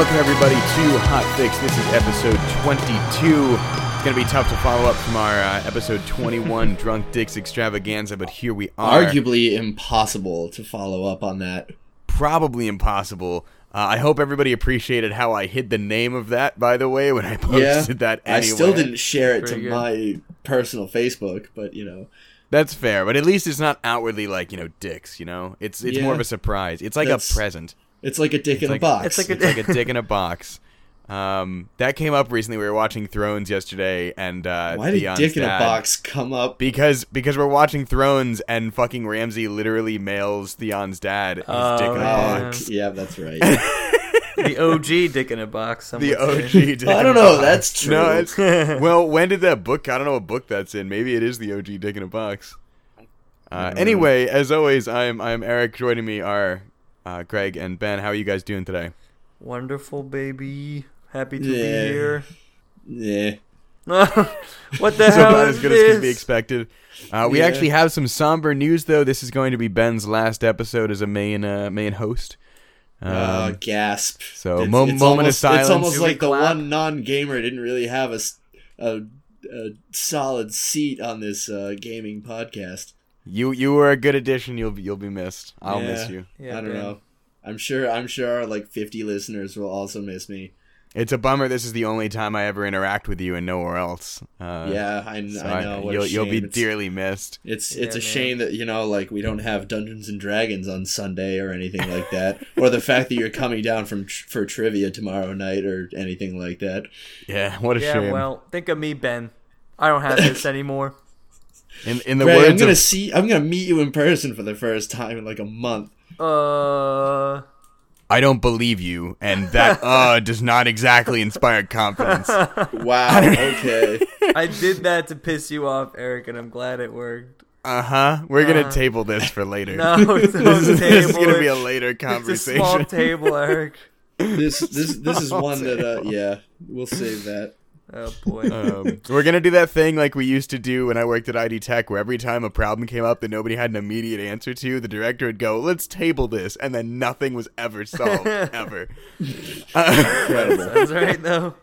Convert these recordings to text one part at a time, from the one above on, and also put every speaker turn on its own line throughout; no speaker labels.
Welcome everybody to Hot Fix. This is episode 22. It's gonna be tough to follow up from our uh, episode 21 Drunk Dicks Extravaganza, but here we are.
Arguably impossible to follow up on that.
Probably impossible. Uh, I hope everybody appreciated how I hid the name of that. By the way, when I posted that,
I still didn't share it to
good.
my personal Facebook, but you know,
That's fair, but at least it's not outwardly like you know dicks. You know, it's it's
Yeah.
more of a surprise. It's like
That's-
a present.
It's like a dick in
like-
a box.
it's like a-
It's like a dick in a box. Um, that came up recently. We were watching Thrones yesterday, and uh,
Why did
Theon's
dick in a box come up?
Because because we're watching Thrones, and fucking Ramsay literally mails Theon's dad his
Oh,
dick in a
yeah.
box.
yeah, that's right.
the OG dick in a box.
The OG
say.
dick.
I don't know.
box.
That's true.
No, it's well. When did that book? I don't know what book that's in. Maybe it is the OG dick in a box. Uh, anyway, as always, I'm I'm Erik. Joining me are uh, Greg and Ben. How are you guys doing today?
Wonderful baby. Happy to
Yeah.
be here.
yeah.
what the
so
hell
about
is
as good as could be expected. Uh, we
Yeah.
actually have some somber news, though. This is going to be Ben's last episode as a main uh, main host. Um,
uh, gasp.
so,
It's-
mo-
it's
moment of silence.
It's almost
Do
like the
clap?
one non-gamer didn't really have a a solid seat on this uh, gaming podcast.
You you were a good addition. You'll be, you'll be missed. I'll miss you.
Yeah,
I don't
Ben.
know. I'm sure. I'm sure our like 50 listeners will also miss me.
It's a bummer. This is the only time I ever interact with you and nowhere else. Uh,
yeah, I,
so
I know. What a
you'll you'll be.
It's-
dearly missed.
It's
Yeah,
it's a
man.
shame that you know like we don't have Dungeons and Dragons on Sunday or anything like that, or the fact that you're coming down from tr- for trivia tomorrow night or anything like that.
Yeah, what a
Yeah,
shame.
well, think of me, Ben. I don't have this anymore.
In in the
Greg, I'm gonna
of
see. I'm gonna meet you in person for the first time in like a month.
Uh,
I don't believe you, and that uh does not exactly inspire confidence.
Wow. Okay.
I did that to piss you off, Erik, and I'm glad it worked.
Uh huh. We're gonna
Uh,
table this for later.
No,
this, is, this is gonna be a later
It's a
conversation.
small table, Erik.
this this this is
Small
one that uh, yeah we'll save that.
Oh boy.
um, we're gonna do that thing like we used to do when I worked at ID Tech, where every time a problem came up that nobody had an immediate answer to, the director would go, "Let's table this," and then nothing was ever solved ever. Uh,
Incredible.
Sounds right though.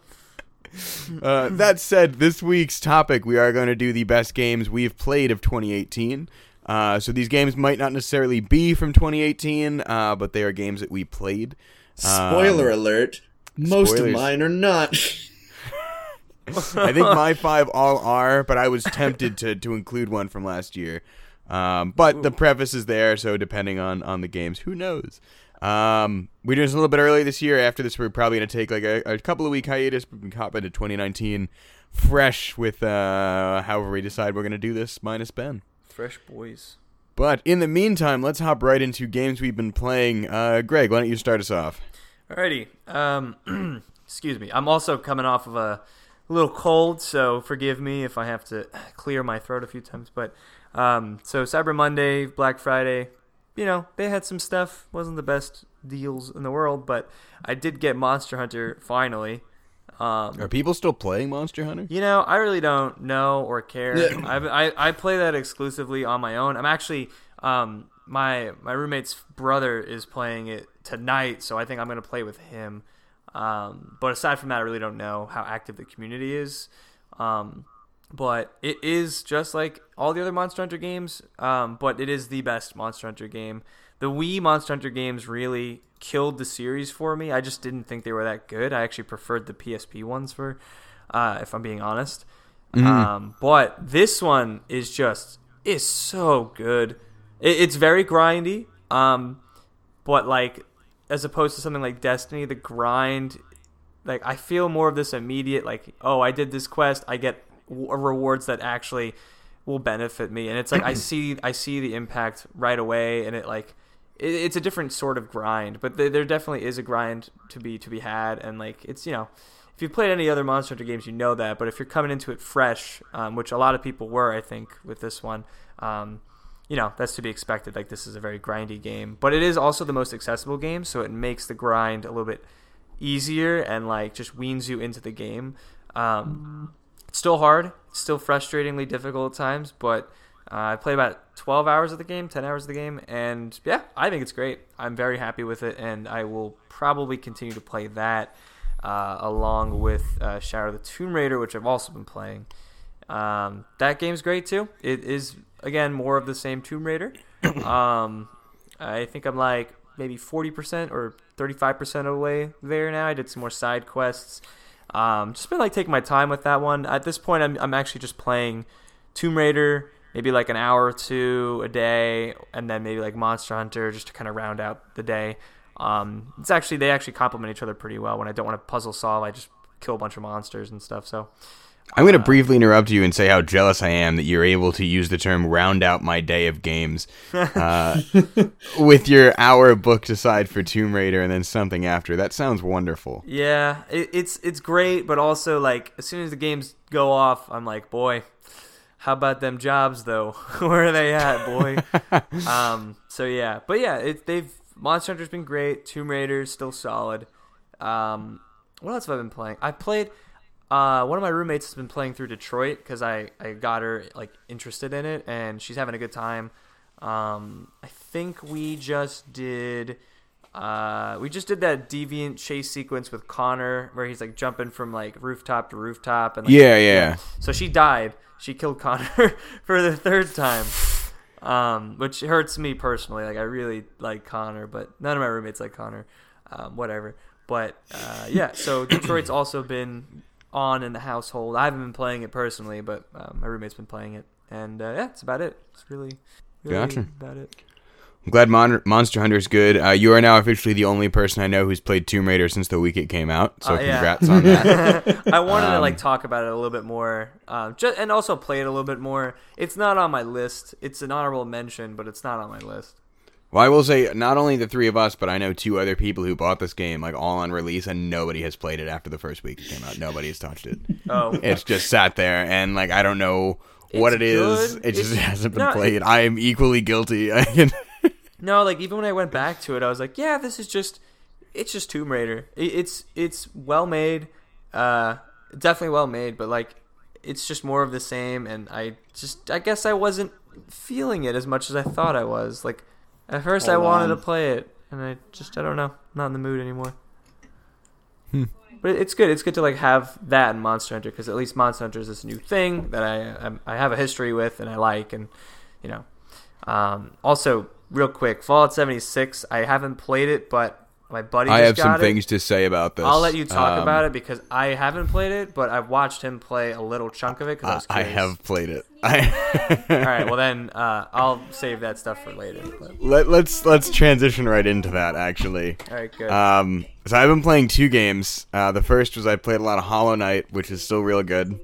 uh, that said, this week's topic we are going to do the best games we've played of 2018. Uh, so these games might not necessarily be from 2018, uh, but they are games that we played.
Spoiler
Um,
alert. Most
spoilers.
of mine are not.
I think my five all are, but I was tempted to to include one from last year. Um, but the preface is there, so depending on on the games, who knows? Um, we're doing this a little bit early this year. After this, we're probably going to take like a, a couple of week hiatus. We can hop into 2019 fresh with uh, however we decide we're going to do this, minus Ben.
Fresh boys.
But in the meantime, let's hop right into games we've been playing. Uh, Greg, why don't you start us off?
Alrighty. Um, excuse me. I'm also coming off of a little cold, so forgive me if I have to clear my throat a few times. But um, so Cyber Monday, Black Friday, you know, they had some stuff. wasn't the best deals in the world, but I did get Monster Hunter finally. Um,
Are people still playing Monster Hunter?
you know, I really don't know or care. I, I I play that exclusively on my own. I'm actually um my my roommate's brother is playing it tonight, so I think I'm gonna play with him. Um, but aside from that, I really don't know how active the community is. Um, but it is just like all the other Monster Hunter games. Um, but it is the best Monster Hunter game. The Wii Monster Hunter games really killed the series for me. I just didn't think they were that good. I actually preferred the PSP ones for, uh, if I'm being honest. Um, but this one is just is so good. It, it's very grindy. Um, but like as opposed to something like Destiny, the grind, like I feel more of this immediate like oh I did this quest, I get w- rewards that actually will benefit me, and it's like I see I see the impact right away, and it like it, it's a different sort of grind, but th- there definitely is a grind to be to be had, and like it's you know. If you've played any other Monster Hunter games, you know that. But if you're coming into it fresh, um, which a lot of people were, I think, with this one, um, you know that's to be expected. Like this is a very grindy game, but it is also the most accessible game, so it makes the grind a little bit easier and like just weans you into the game. Um, it's still hard, it's still frustratingly difficult at times, but Uh, I played about 12 hours of the game, 10 hours of the game, and yeah, I think it's great. I'm very happy with it, and I will probably continue to play that uh, along with uh, Shadow of the Tomb Raider, which I've also been playing. Um, that game's great too. It is again more of the same Tomb Raider. um, I think I'm like maybe 40% or 35% of the way there now. I did some more side quests. Um, just been like taking my time with that one. At this point, I'm I'm actually just playing Tomb Raider, maybe like an hour or two a day, and then maybe like Monster Hunter just to kind of round out the day. Um, it's actually they actually complement each other pretty well. When I don't want to puzzle solve, I just kill a bunch of monsters and stuff. So
I'm going to briefly interrupt you and say how jealous I am that you're able to use the term "round out my day of games" uh, with your hour booked aside for Tomb Raider and then something after. That sounds wonderful.
Yeah, it, it's it's great, but also like as soon as the games go off, I'm like, boy, how about them jobs though? Where are they at, boy? um, so yeah, but yeah, it, they've Monster Hunter's been great. Tomb Raider's still solid. Um, what else have I been playing? I played. Uh, one of my roommates has been playing through Detroit because I, I got her like interested in it and she's having a good time. Um, I think we just did. Uh, we just did that deviant chase sequence with Connor where he's like jumping from like rooftop to rooftop and like,
Yeah, yeah.
So she died. She killed Connor for the third time, um, which hurts me personally. Like I really like Connor, but none of my roommates like Connor. Um, whatever. But uh, yeah, so Detroit's also been on in the household. I haven't been playing it personally, but uh, my roommate's been playing it, and uh, yeah, it's about it. It's really, really
Gotcha.
about it.
I'm glad Mon- Monster is good. Uh, you are now officially the only person I know who's played Tomb Raider since the week it came out. So
Uh, yeah.
congrats on that.
I wanted to
Um,
like talk about it a little bit more, um, just, and also play it a little bit more. It's not on my list. It's an honorable mention, but it's not on my list.
Well, I will say, not only the three of us, but I know two other people who bought this game, like all on release, and nobody has played it after the first week it came out. Nobody has touched it.
Oh,
It's just sat there, and like I don't know what
It's
it is. It just
It's-
hasn't been
no,
played. I am equally guilty.
No, like even when I went back to it, I was like, yeah, this is just it's just Tomb Raider. It, it's it's well made, uh, definitely well made, but like it's just more of the same. And I just I guess I wasn't feeling it as much as I thought I was. Like at first I wanted
on.
to play it, and I just I don't know, not in the mood anymore.
Hmm.
But it's good. It's good to like have that in Monster Hunter because at least Monster Hunter is this new thing that I I'm- I have a history with and I like, and you know. Um, also, real quick, Fallout 76. I haven't played it, but my buddy.
I have some
it.
things to say about this.
I'll let you talk
Um,
about it because I haven't played it, but I've watched him play a little chunk of it because I
I, I have played it. I
All right, well then, uh, I'll save that stuff for later. But,
Let, let's let's transition right into that. Actually,
all right, good.
Um, so I've been playing two games. Uh, the first was I played a lot of Hollow Knight, which is still real good.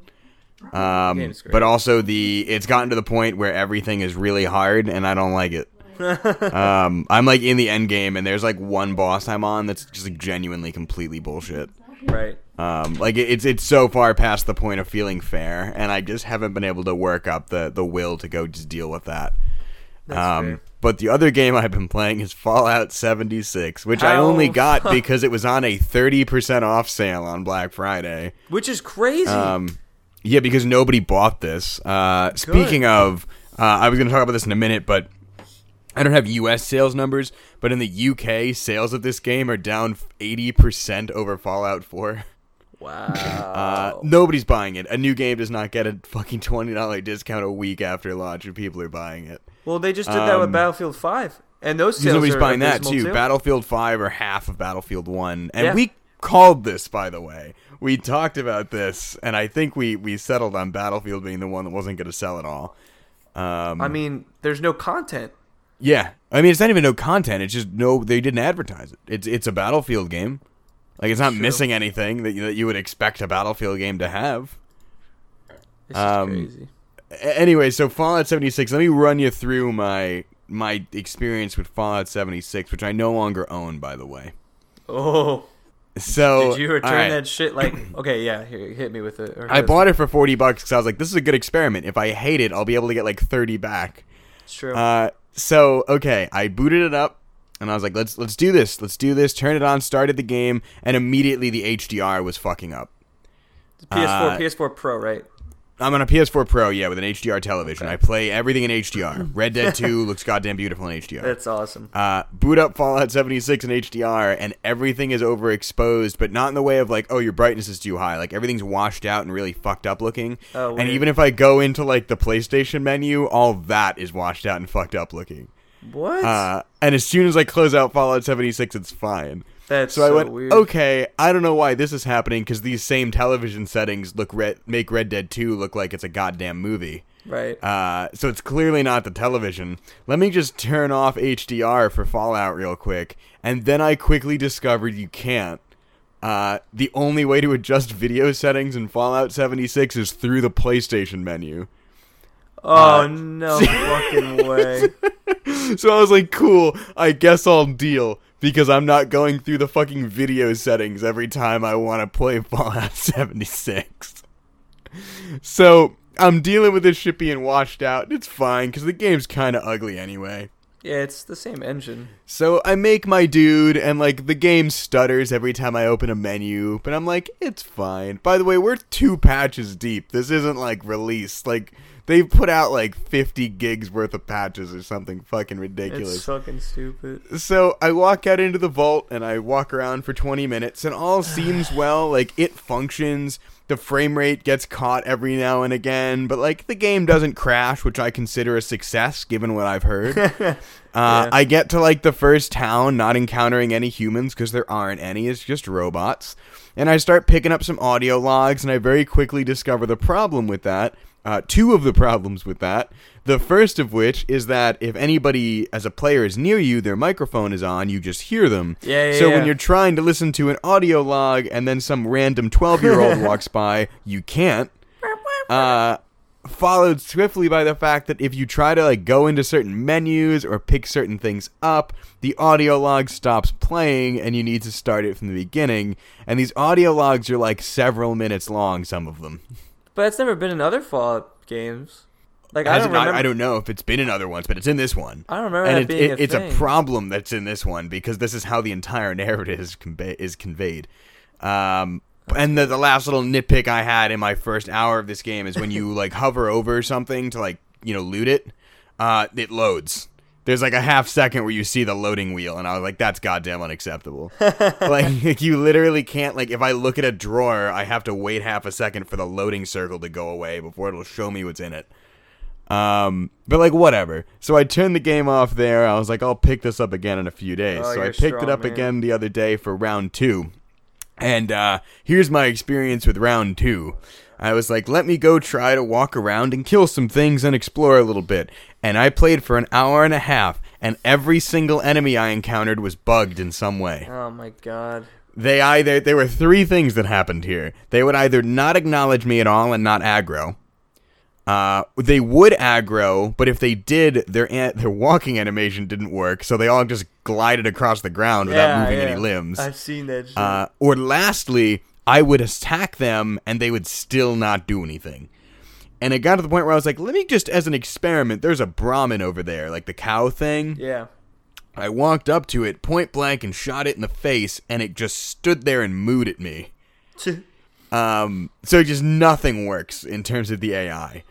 Um, but also the it's gotten to the point where everything is really hard, and I don't like it. um, I'm like in the end game, and there's like one boss I'm on that's just like genuinely completely bullshit.
right.
Um, like it, it's it's so far past the point of feeling fair, and I just haven't been able to work up the the will to go just deal with that.
That's
Um,
fair.
but the other game I've been playing is Fallout 76, which I only got because it was on a 30% off sale on Black Friday.
Which is crazy.
Um, yeah, because nobody bought this. Uh, speaking of, uh, I was going to talk about this in a minute, but I don't have US sales numbers, but in the UK, sales of this game are down 80% over Fallout 4.
wow.
Uh, nobody's buying it. A new game does not get a fucking $20 discount a week after launch, and people are buying it.
well, they just did that with
um,
Battlefield 5, and those sales
nobody's
are
buying that
abysmal,
too. Battlefield Five or half of Battlefield One, and
Yeah.
we called this, by the way. We talked about this, and I think we we settled on Battlefield being the one that wasn't going to sell at all. Um,
I mean, there's no content.
Yeah, I mean it's not even no content. It's just no, they didn't advertise it. It's it's a Battlefield game. Like it's not
True.
missing anything that you, that you would expect a Battlefield game to have.
It's just
Um,
crazy.
Anyway, so Fallout 76. Let me run you through my my experience with Fallout 76, which I no longer own, by the way.
Oh,
So
did you return
right.
that shit? Like, okay, yeah, here, hit me with it.
I bought it for 40 bucks because I was like, this is a good experiment. If I hate it, I'll be able to get like 30 back.
It's true.
Uh, so okay, I booted it up and I was like, let's let's do this. Let's do this. Turn it on, started the game, and immediately the HDR was fucking up.
PS4,
uh,
PS4 Pro, right?
I'm on a PS4 Pro, yeah, with an HDR television. I play everything in HDR. Red Dead 2 looks goddamn beautiful in HDR.
That's awesome.
uh, boot up Fallout 76 in HDR, and everything is overexposed, but not in the way of like, oh, your brightness is too high. Like everything's washed out and really fucked up looking.
Oh,
and even if I go into like the PlayStation menu, all that is washed out and fucked up looking.
What?
Uh, and as soon as I close out Fallout 76, it's fine.
That's
So,
so,
I went,
weird.
okay, I don't know why this is happening because these same television settings look red, make Red Dead 2 look like it's a goddamn movie.
Right.
Uh, so it's clearly not the television. Let me just turn off HDR for Fallout real quick, and then I quickly discovered you can't. Uh, the only way to adjust video settings in Fallout 76 is through the PlayStation menu.
oh
uh,
no fucking way.
So I was like, cool, I guess I'll deal because I'm not going through the fucking video settings every time I want to play Fallout 76. So I'm dealing with this shit being washed out. It's fine because the game's kind of ugly anyway.
Yeah, it's the same engine.
So I make my dude, and like the game stutters every time I open a menu, but I'm like, it's fine. By the way, we're two patches deep. This isn't like released. Like they've put out like 50 gigs worth of patches or something fucking ridiculous.
It's fucking stupid.
So I walk out into the vault and I walk around for 20 minutes, and all seems well. Like it functions. The frame rate gets caught every now and again, but like the game doesn't crash, which I consider a success given what I've heard. uh, I get to like the first town, not encountering any humans because there aren't any. It's just robots. And I start picking up some audio logs, and I very quickly discover the problem with that. Uh, two of the problems with that. The first of which is that if anybody as a player is near you, their microphone is on, you just hear them.
Yeah, yeah,
So when you're trying to listen to an audio log and then some random 12 year old walks by, you can't. Uh, followed swiftly by the fact that if you try to like go into certain menus or pick certain things up, the audio log stops playing and you need to start it from the beginning. And these audio logs are like several minutes long, some of them.
But it's never been in other Fallout games. Like I don't
not-
remember.
I don't know if it's been in other ones, but it's in this one.
I don't remember
and it,
being
it-
a
it's a problem that's in this one because this is how the entire narrative is, convey- is conveyed. Um, and the, the last little nitpick I had in my first hour of this game is when you like hover over something to like you know loot it, uh, it loads. There's like a half second where you see the loading wheel, and I was like, "That's goddamn unacceptable." like you literally can't like if I look at a drawer, I have to wait half a second for the loading circle to go away before it'll show me what's in it. Um, but like whatever. So I turned the game off there. I was like, I'll pick this up again in a few days.
Oh,
so I picked it up
man.
again the other day for round two. And uh, here's my experience with round two. I was like, let me go try to walk around and kill some things and explore a little bit. And I played for an hour and a half, and every single enemy I encountered was bugged in some way.
Oh my god.
They either there were three things that happened here. They would either not acknowledge me at all and not aggro. Uh, they would aggro, but if they did, their an- their walking animation didn't work, so they all just glided across the ground without
Yeah,
moving
yeah.
any limbs.
I've seen that. Shit.
Uh, or lastly, I would attack them and they would still not do anything. And it got to the point where I was like, let me just, as an experiment, there's a Brahmin over there, like the cow thing.
yeah.
I walked up to it point blank and shot it in the face, and it just stood there and mooed at me. Um, so just nothing works in terms of the AI.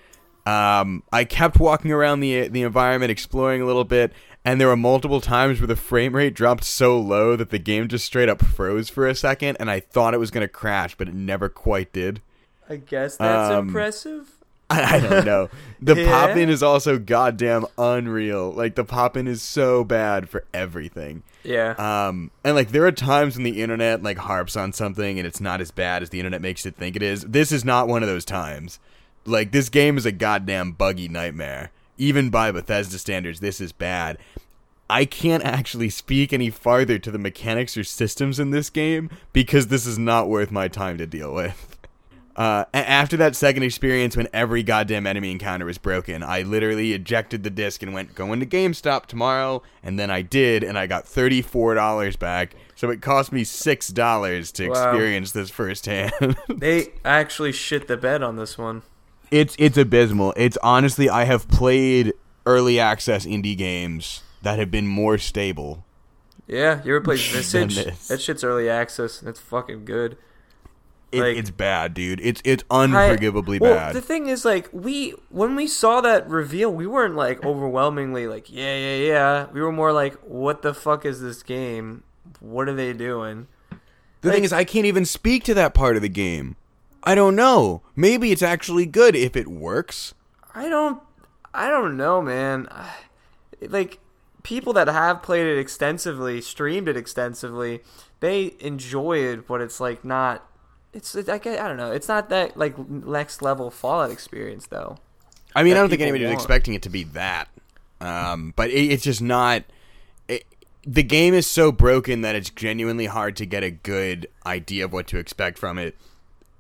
Um, I kept walking around the the environment, exploring a little bit, and there were multiple times where the frame rate dropped so low that the game just straight up froze for a second, and I thought it was gonna crash, but it never quite did.
I guess that's
Um,
impressive.
I, I don't know. The
Yeah?
pop in is also goddamn unreal. Like the pop in is so bad for everything.
Yeah.
Um, and like there are times when the internet like harps on something and it's not as bad as the internet makes it think it is. This is not one of those times. Like this game is a goddamn buggy nightmare. Even by Bethesda standards, this is bad. I can't actually speak any farther to the mechanics or systems in this game because this is not worth my time to deal with. Uh, after that second experience, when every goddamn enemy encounter was broken, I literally ejected the disc and went, going to GameStop tomorrow," and then I did, and I got thirty-four dollars back. So it cost me six dollars to
Wow.
experience this firsthand.
they actually shit the bed on this one.
it's it's abysmal. It's honestly, I have played early access indie games that have been more stable.
Yeah, you ever played Visage? That shit's early access. It's fucking good.
It,
Like-
it's bad, dude. It's it's unforgivably
well,
bad.
The thing is, like, we when we saw that reveal, we weren't like overwhelmingly like, yeah, yeah, yeah. We were more like, what the fuck is this game? What are they doing?
The thing is, I can't even speak to that part of the game. I don't know. Maybe it's actually good if it works.
I don't, I don't know, man. Like people that have played it extensively, streamed it extensively, they enjoy it, but it's like not. It's it, I, get- I don't know. It's not that like next level Fallout experience though.
I mean, I don't think
people
anybody's
want.
expecting it to be that. Um, but it, it's just not. It, the game is so broken that it's genuinely hard to get a good idea of what to expect from it.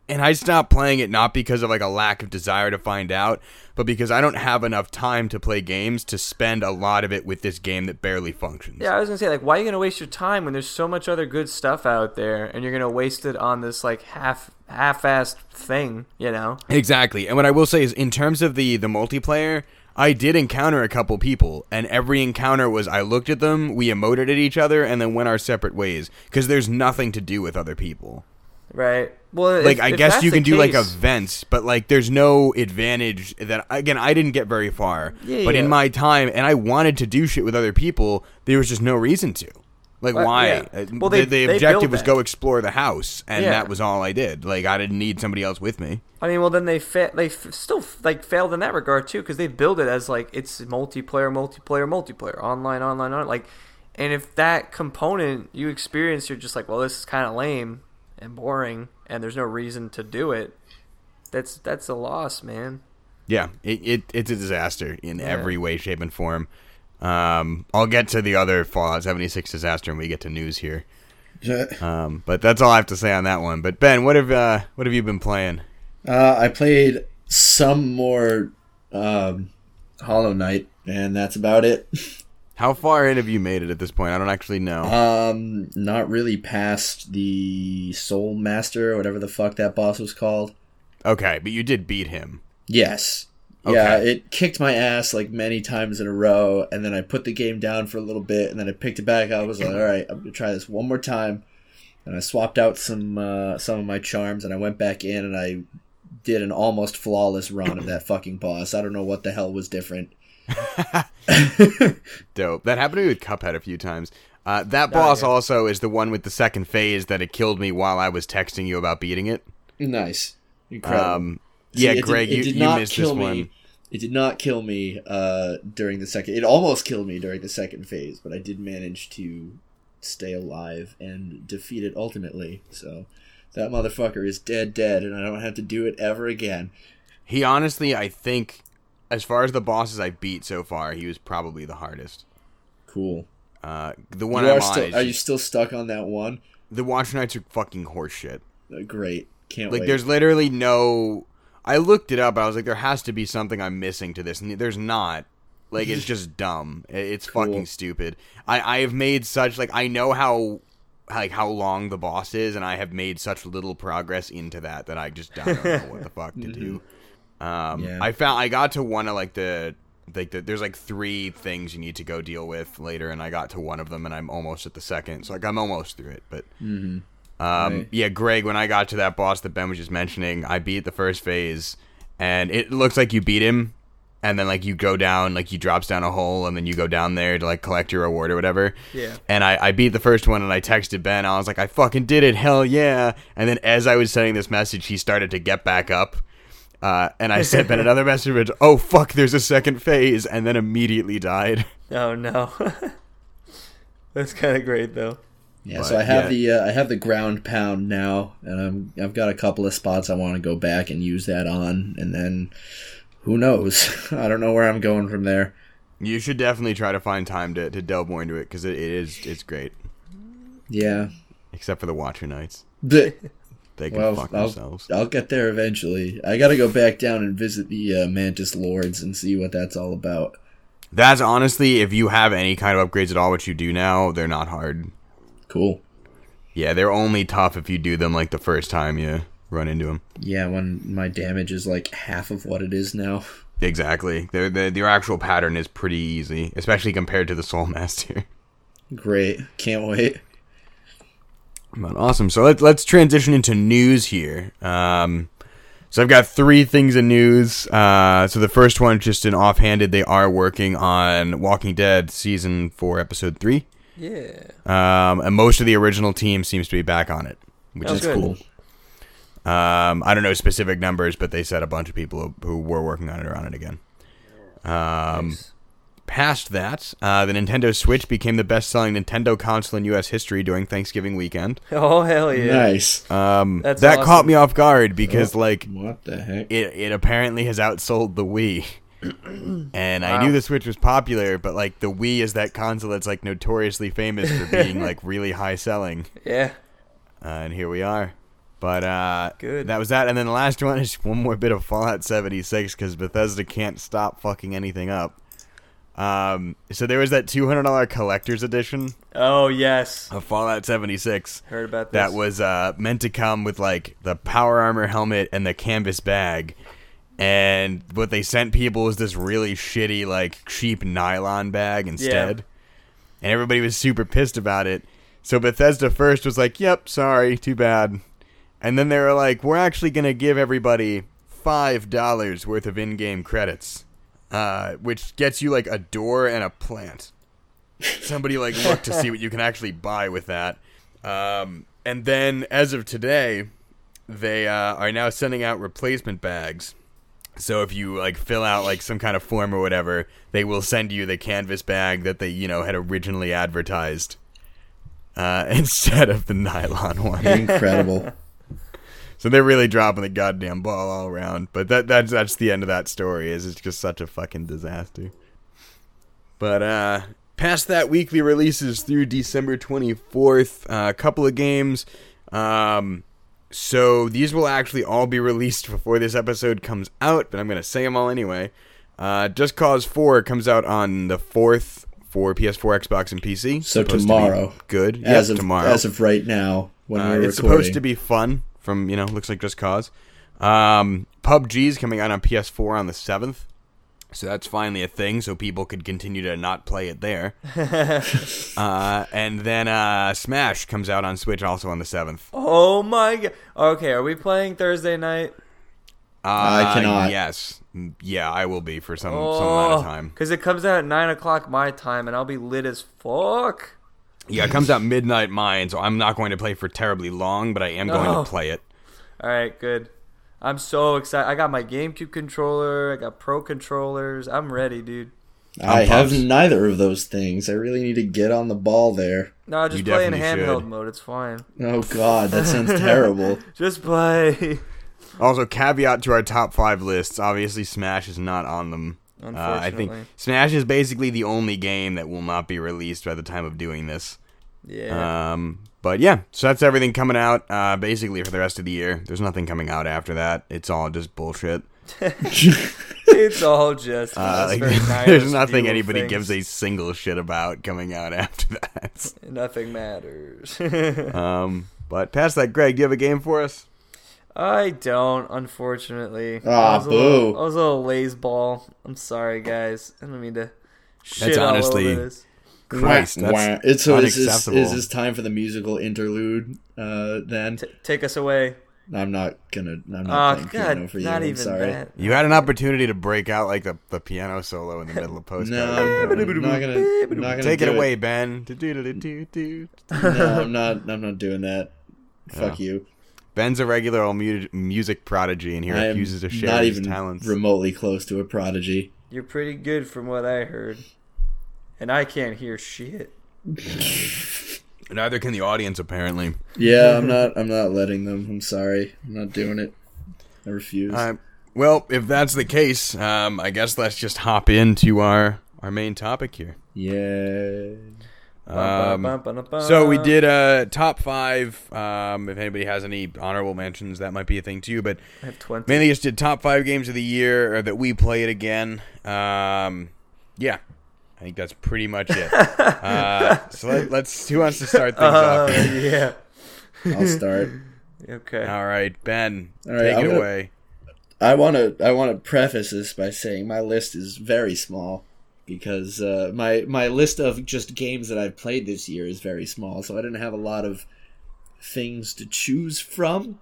And I stopped playing it not because of like a lack of desire to find out, but because I don't have enough time to play games to spend a lot of it with this game that barely functions.
Yeah, I was gonna say like, why are you gonna waste your time when there's so much other good stuff out there, and you're gonna waste it on this like half half-assed thing, you know?
Exactly. And what I will say is in terms of the the multiplayer, I did encounter a couple people and every encounter was I looked at them, we emoted at each other and then went our separate ways because there's nothing to do with other people.
Right. Well,
Like
if-
I
if
guess you can do like events, but like there's no advantage that again I didn't get very far.
Yeah,
but in my time and I wanted to do shit with other people, there was just no reason to. Like
Well,
why?
yeah.
Uh,
Well, they-
the, the
they
objective was
that.
go explore the house and
Yeah.
that was all I did. Like I didn't need somebody else with me.
I mean, well, then they fa- they f- still like failed in that regard too because they build it as like it's multiplayer, multiplayer, multiplayer, online, online, online. Like, and if that component you experience, you're just like, well, this is kind of lame and boring, and there's no reason to do it. That's that's a loss, man.
Yeah, it, it it's a disaster in
Yeah.
every way, shape, and form. Um, I'll get to the other Fallout 76 disaster when we get to news here. Um, but that's all I have to say on that one. But Ben, what have uh, what have you been playing?
Uh, I played some more um, Hollow Knight, and that's about it.
How far in have you made it at this point? I don't actually know.
Um, not really past the Soul Master, or whatever the fuck that boss was called.
okay, but you did beat him.
Yes. Yeah, it kicked my ass like many times in a row, and then I put the game down for a little bit, and then I picked it back up. I was like, "All right, I'm gonna try this one more time," and I swapped out some uh, some of my charms, and I went back in, and I did an almost flawless run of that fucking boss. I don't know what the hell was different.
Dope. That happened to me with Cuphead a few times. Uh, that boss
yeah.
also is the one with the second phase that it killed me while I was texting you about beating it.
Nice, incredible.
Um,
See,
yeah,
did-
Greg,
it
you,
did
you
not
missed this
kill me.
one.
It did not kill me uh, during the second. It almost killed me during the second phase, but I did manage to stay alive and defeat it ultimately. So that motherfucker is dead, dead, and I don't have to do it ever again.
He honestly, I think, as far as the bosses I beat so far, he was probably the hardest.
Cool.
Uh, the one
You
I'm
are
on
still. Are you still stuck on that one?
the Watch Knights are fucking horseshit.
Uh, great. Can't
Like,
wait.
there's literally no. I looked it up. I was like, there has to be something I'm missing to this, and there's not. Like, it's just dumb. It's
Cool.
fucking stupid. I I have made such like I know how like how long the boss is, and I have made such little progress into that that I just don't know what the fuck to do. Um,
Yeah.
I found I got to one of like the like the, there's like three things you need to go deal with later, and I got to one of them, and I'm almost at the second. So like I'm almost through it, but um,
Right.
yeah, Greg, when I got to that boss that Ben was just mentioning, I beat the first phase, and it looks like you beat him, and then like you go down, like he drops down a hole, and then you go down there to like collect your reward or whatever.
Yeah.
And I, I beat the first one, and I texted Ben. I was like, I fucking did it, hell yeah! And then as I was sending this message, he started to get back up. Uh, and I sent Ben another message. Oh fuck! There's a second phase, and then immediately died.
Oh no. That's kind of great though.
Yeah,
But,
so I have
yeah.
the uh, I have the ground pound now, and I'm I've got a couple of spots I want to go back and use that on, and then who knows? I don't know where I'm going from there.
You should definitely try to find time to, to delve more into it because it, it is it's great.
Yeah,
Except for the Watcher Knights,
but
they can
well,
fuck
I'll,
themselves.
I'll get there eventually. I got to go back down and visit the uh, Mantis Lords and see what that's all about.
That's honestly, if you have any kind of upgrades at all, which you do now, they're not hard.
Cool.
Yeah, they're only tough if you do them like the first time you run into them.
Yeah, when my damage is like half of what it is now.
Exactly. They're, they your actual pattern is pretty easy, especially compared to the Soul Master.
Great, can't wait.
But awesome. So let's let's transition into news here. Um, so I've got three things in news. Uh, so the first one, just an offhanded, they are working on Walking Dead season four, episode three.
Yeah.
Um, and most of the original team seems to be back on it, which
Oh,
is
good.
cool. Um, I don't know specific numbers, but they said a bunch of people who, who were working on it are on it again. Um,
Nice.
Past that, uh, the Nintendo Switch became the best-selling Nintendo console in U.S. history during Thanksgiving weekend.
Oh hell yeah.
Nice.
Um,
That's
that
awesome.
caught me off guard because, like,
What the heck?
it it apparently has outsold the Wii. and I
Wow.
knew the Switch was popular, but like the Wii is that console that's like notoriously famous for being like really high selling.
Yeah.
Uh, and here we are. But uh,
Good.
That was that, and then the last one is one more bit of Fallout 76 because Bethesda can't stop fucking anything up. Um, so there was that two hundred dollar collector's edition
Oh yes.
of Fallout 76
Heard about this.
that was uh, meant to come with like the power armor helmet and the canvas bag. And what they sent people was this really shitty, like cheap nylon bag instead. And everybody was super pissed about it. So Bethesda first was like, "Yep, sorry, too bad." And then they were like, "We're actually gonna give everybody five dollars worth of in-game credits, uh, which gets you like a door and a plant." Somebody like look to see what you can actually buy with that. Um, and then as of today, they uh, are now sending out replacement bags. So if you like fill out like some kind of form or whatever, they will send you the canvas bag that they you know had originally advertised uh, instead of the nylon one.
Incredible.
So they're really dropping the goddamn ball all around. But that that's that's the end of that story. Is it's just such a fucking disaster. But uh, past that, weekly releases through December twenty fourth. Uh, a couple of games. Um, so these will actually all be released before this episode comes out, but I'm gonna say them all anyway. Uh, Just Cause Four comes out on the fourth for PS4, Xbox, and PC.
So
Supposed to
tomorrow.
good.
As
yep,
of
tomorrow.
as of right now, when
Uh,
we're
it's
recording.
supposed to be fun. From you know, looks like Just Cause. Um, PUBG's coming out on PS4 on the seventh, so that's finally a thing. So people could continue to not play it there. uh, and then uh, Smash comes out on Switch also on the seventh.
Oh my god. Okay, are we playing Thursday night?
Uh,
I cannot.
Yes, Mm, yeah, I will be for some some amount of time.
Because it comes out at nine o'clock my time, and I'll be lit as fuck.
Yeah, it comes out midnight mine, so I'm not going to play for terribly long, but I am going
No.
to oh. play it.
All right, good. I'm so excited. I got my GameCube controller. I got Pro controllers. I'm ready, dude.
I
I'm
have
pumped.
neither of those things. I really need to get on the ball there.
No, just
You
play in
definitely
handheld
should.
mode. It's fine.
Oh God, that sounds terrible.
Just play.
Also, caveat to our top five lists. Obviously, Smash is not on them. Uh, I think Smash is basically the only game that will not be released by the time of doing this.
Yeah.
Um, but yeah, so that's everything coming out uh, basically for the rest of the year. There's nothing coming out after that. It's all just bullshit.
it's all just.
Uh, like, there's nothing anybody
things.
gives a single shit about coming out after that.
Nothing matters.
um, but past that, Greg, do you have a game for us?
I don't, unfortunately.
Ah,
I was a little-
boo.
I was a little laze ball. I'm sorry, guys. I don't mean to shit
That's
all
honestly-
over this.
Christ,
Wah,
that's
wah. It's so is this,
unacceptable.
is this time for the musical interlude? Uh, then
T- take us away.
I'm not gonna. I'm not
Oh,
playing
God,
piano for you.
not
I'm
even
sorry.
that.
You had an opportunity to break out like the, the piano solo in the middle of post.
No, I'm not gonna. I'm not gonna
Take it
do
away, Ben.
No, I'm not. I'm not doing that. Fuck
Yeah.
you.
Ben's a regular old mu- music prodigy, and he
I
refuses to share
not
his
even
talents.
remotely close to a prodigy.
You're pretty good from what I heard. And I can't hear shit.
Neither can the audience, apparently.
Yeah, I'm not. I'm not letting them. I'm sorry. I'm not doing it. I refuse.
Uh, well, if that's the case, um, I guess let's just hop into our our main topic here.
yeah.
Um,
Bum-ba-bum-ba-da-bum.
so we did a top five. Um, if anybody has any honorable mentions, that might be a thing too. But
I have 20.
mainly just did top five games of the year or that we played again. Um, yeah, I think that's pretty much it. uh, so let, let's. Who wants to start things
Uh,
off?
yeah.
I'll start.
Okay.
All right, Ben,
All right,
take
I'm
it
gonna-
away.
I want to. I want to preface this by saying my list is very small because uh, my my list of just games that I've played this year is very small. So I didn't have a lot of things to choose from,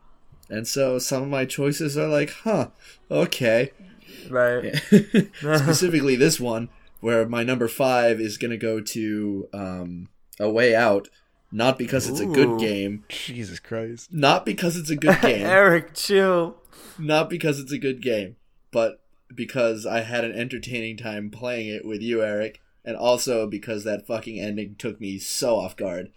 and so some of my choices are like, huh, okay.
Right.
Specifically, this one where my number five is gonna go to um, A Way Out, not because it's a good game,
Jesus Christ.
not because it's a good game,
Erik, chill.
not because it's a good game, but because I had an entertaining time playing it with you, Erik, and also because that fucking ending took me so off guard.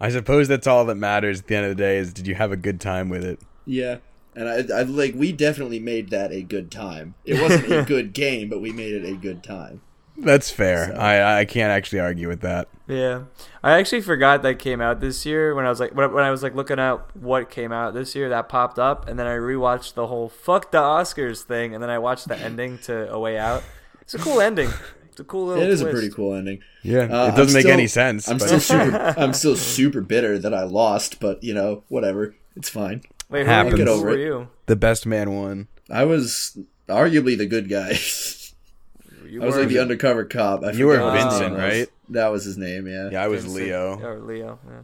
I suppose that's all that matters at the end of the day is did you have a good time with it?
Yeah. And I, I like we definitely made that a good time. It wasn't a good game, but we made it a good time.
That's fair.
So-
I I can't actually argue with that.
Yeah, I actually forgot that came out this year when I was like when, when I was like looking at what came out this year. That popped up, and then I rewatched the whole "fuck the Oscars" thing, and then I watched the ending to "A Way Out." It's a cool ending. It's a cool little.
It is a pretty cool ending.
Yeah,
Uh,
it doesn't
I'm
make
still-
any sense.
I'm
but
still super. I'm still super bitter that I lost, but you know, whatever. It's fine.
Wait, who,
Happens.
who
Get over it.
you?
the best man won.
I was arguably the good guy.
You
I was
were-
like the undercover cop. I
You were
forgot what
Vincent,
was.
right?
That was his name. Yeah.
Yeah, I was
Vincent-
Leo.
Or Leo. Yeah.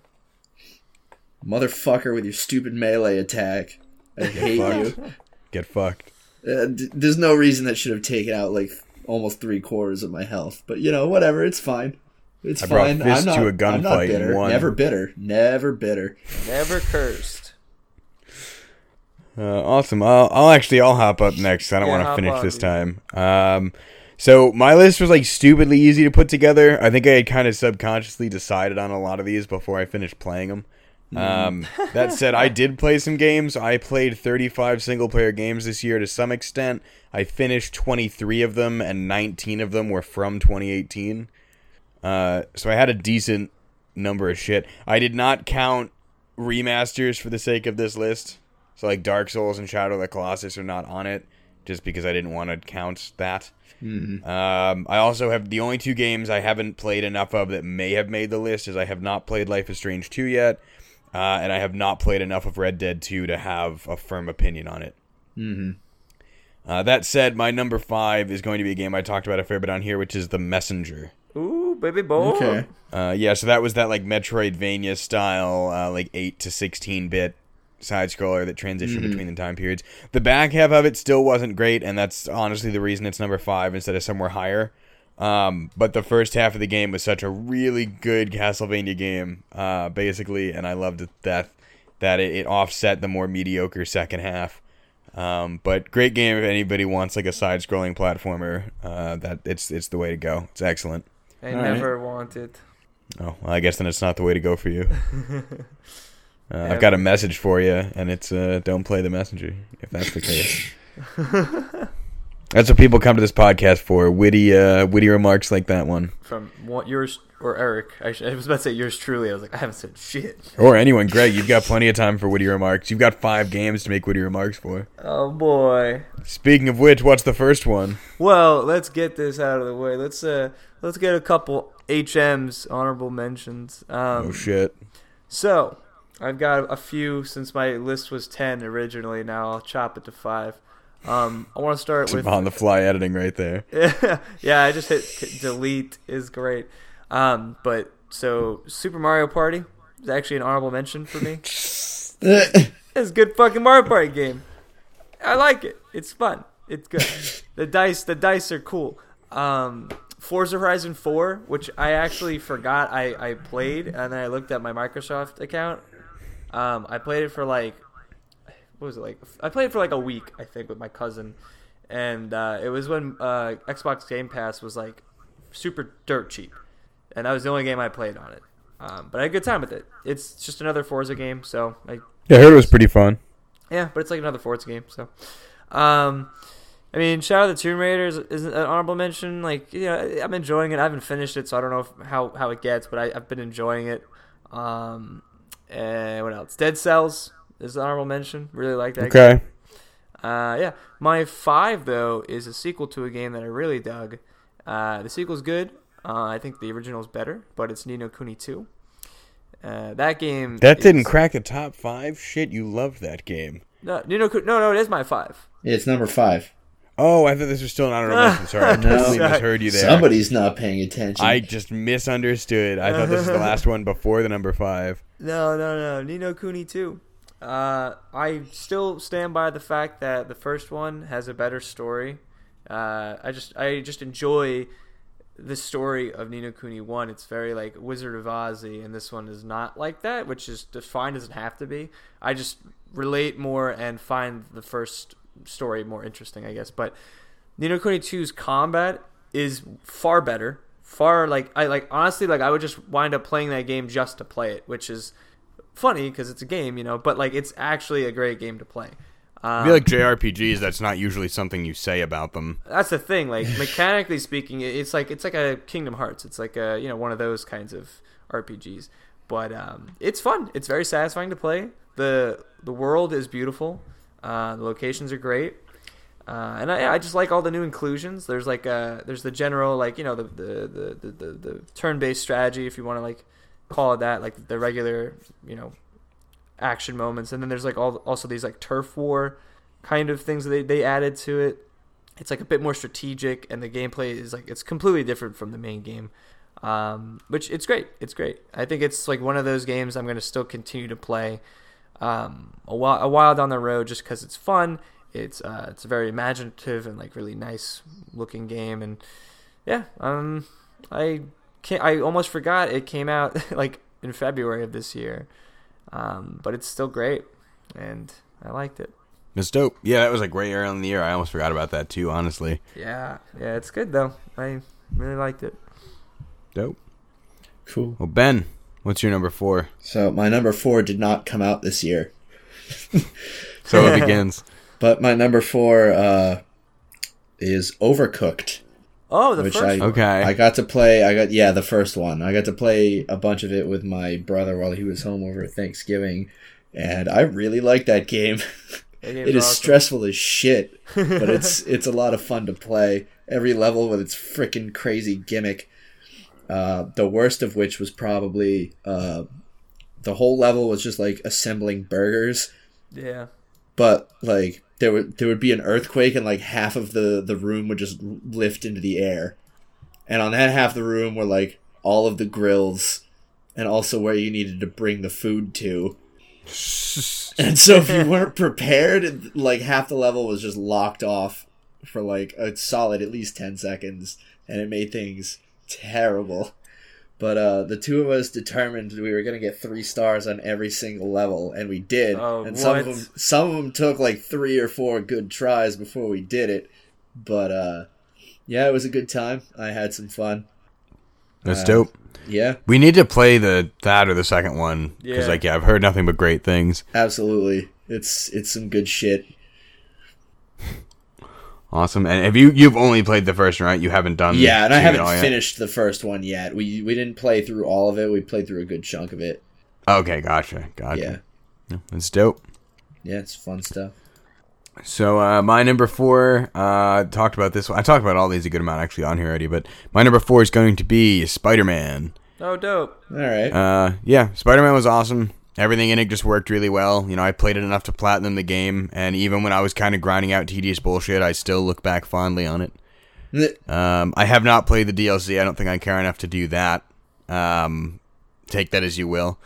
Motherfucker with your stupid melee attack. I hate you.
Get fucked.
Uh, d- there's no reason that should have taken out like almost three quarters of my health, but you know, whatever. It's fine. It's
I
fine.
fists
I'm not,
to a
I'm not
gunfight
bitter.
won.
Never bitter. Never bitter.
Never cursed.
Uh, awesome. I'll, I'll actually I'll hop up next. I don't
Yeah,
want to
hop
finish
on,
this
dude.
time. Um, so my list was like stupidly easy to put together. I think I had kind of subconsciously decided on a lot of these before I finished playing them. Um, that said, I did play some games. I played 35 single player games this year to some extent. I finished 23 of them, and 19 of them were from 2018. Uh, so I had a decent number of shit. I did not count remasters for the sake of this list. So like Dark Souls and Shadow of the Colossus are not on it, just because I didn't want to count that. Um, I also have the only two games I haven't played enough of that may have made the list is I have not played Life is Strange 2 yet, uh, and I have not played enough of Red Dead 2 to have a firm opinion on it.
Mm-hmm.
Uh, that said, my number five is going to be a game I talked about a fair bit on here, which is The Messenger.
Ooh, baby boy.
Okay.
Uh, yeah, so that was that like Metroidvania style, uh, like eight to sixteen bit side scroller that transitioned between the time periods. The back half of it still wasn't great, and that's honestly the reason it's number five instead of somewhere higher. Um, but the first half of the game was such a really good Castlevania game, uh, basically, and I loved it that that it, it offset the more mediocre second half. Um, but great game if anybody wants like a side scrolling platformer. Uh, that it's it's the way to go. It's excellent.
I
All right.
never wanted.
Oh, well, I guess then it's not the way to go for you. Uh, I've got a message for you, and it's uh, don't play the messenger if that's the case. that's what people come to this podcast for: witty, uh, witty remarks like that one,
From what yours or Erik? I, sh- I was about to say yours truly. I was like, I haven't said shit.
or anyone. Greg, you've got plenty of time for witty remarks. You've got five games to make witty remarks for.
Oh boy.
Speaking of which, what's the first one?
Well, let's get this out of the way. Let's uh, let's get a couple HMs honorable mentions. Um,
oh shit!
So, I've got a few since my list was 10 originally. Now I'll chop it to 5. Um, I want to start
Some
with.
on the fly editing right there.
yeah, I just hit delete is great. Um, but so Super Mario Party is actually an honorable mention for me. It's a good fucking Mario Party game. I like it. It's fun. It's good. the dice, the dice are cool. Um, Forza Horizon 4, which I actually forgot I, I played, and then I looked at my Microsoft account. Um, I played it for like, what was it like? I played it for like a week, I think, with my cousin, and uh, it was when uh, Xbox Game Pass was like super dirt cheap, and that was the only game I played on it. Um, but I had a good time with it. It's just another Forza game, so I
Yeah, I heard it was pretty fun.
yeah, but it's like another Forza game. So, um, I mean, Shadow of the Tomb Raider is, is an honorable mention. Like, you know, I'm enjoying it. I haven't finished it, so I don't know if, how how it gets, but I, I've been enjoying it. Um, and what else? Dead Cells is an honorable mention. Really like that.
Okay.
Uh, yeah, my five though is a sequel to a game that I really dug. Uh, the sequel's good. Uh, I think the original's better, but it's Ni no Kuni 2. Uh, that game.
That didn't crack the top five. Shit, you loved that game.
No, Nino no, no, it is my five.
it's number five.
Oh, I thought this was still an honorable mention. Sorry, I totally
No.
misheard you there.
Somebody's not paying attention.
I just misunderstood. I thought this was the last one before the number five.
No, no, no. Ni no Kuni too. Uh, I still stand by the fact that the first one has a better story. Uh, I just I just enjoy the story of Ni no Kuni one. It's very like Wizard of Ozzy, and this one is not like that, which is fine. Doesn't have to be. I just relate more and find the first story more interesting, I guess. But Ni no Kuni 2's combat is far better. Far like I like honestly like I would just wind up playing that game just to play it, which is funny because it's a game, you know. But like it's actually a great game to play.
I
Um,
feel like JRPGs. That's not usually something you say about them.
that's the thing. Like mechanically speaking, it's like it's like a Kingdom Hearts. It's like a you know one of those kinds of RPGs. But um, it's fun. It's very satisfying to play. the The world is beautiful. Uh, the locations are great. Uh, and I, I just like all the new inclusions. There's like uh, there's the general like you know the the the, the, the, the turn based strategy if you want to like call it that like the regular you know action moments. And then there's like all also these like turf war kind of things that they, they added to it. It's like a bit more strategic and the gameplay is like it's completely different from the main game. Um, which it's great. It's great. I think it's like one of those games i'm going to still continue to play um, a while a while down the road just because it's fun it's uh, it's a very imaginative and like really nice looking game and yeah um i can't i almost forgot it came out like in february of this year um, but it's still great and i liked it
It's dope. Yeah, that was like way early in the year. I almost forgot about that too. Honestly,
yeah yeah it's good though i really liked it
dope.
cool.
Well, Ben, what's your number four?
So my number four did not come out this year,
So it begins.
but my number four uh, is Overcooked.
oh the
Which
first
I-
one.
Okay.
I got to play. I got yeah, the first one. I got to play a bunch of it with my brother while he was home over Thanksgiving, and I really like that game.
That
it is
awesome.
stressful as shit, but it's it's a lot of fun to play. Every level with its freaking crazy gimmick. Uh, the worst of which was probably uh, the whole level was just like assembling burgers,
yeah.
But like there would there would be an earthquake and like half of the the room would just lift into the air, and on that half of the room were like all of the grills, and also where you needed to bring the food to. And so if you weren't prepared, like half the level was just locked off for like a solid at least 10 seconds. And it made things terrible. But uh the two of us determined we were going to get 3 stars on every single level and we did.
Oh,
and some of them some of them took like 3 or 4 good tries before we did it. But uh yeah, it was a good time. I had some fun.
That's
Uh,
dope.
Yeah,
We need to play the that or the second one because
Yeah.
like yeah, I've heard nothing but great things.
absolutely. It's it's some good shit.
Awesome. And have you you've only played the first one, right? You haven't done
Yeah, and I haven't
all
finished the first one yet. We we didn't play through all of it. We played through a good chunk of it.
Okay, gotcha, gotcha.
Yeah,
Yeah, that's dope.
yeah, it's fun stuff.
So uh, my number four, uh, talked about this one. I talked about all these a good amount actually on here already, but my number four is going to be Spider Man.
oh dope
All right.
Uh, yeah, Spider Man was awesome. Everything in it just worked really well. You know, I played it enough to platinum the game, and even when I was kind of grinding out tedious bullshit, I still look back fondly on it. Um, I have not played the DLC. I don't think I care enough to do that. Um, take that as you will.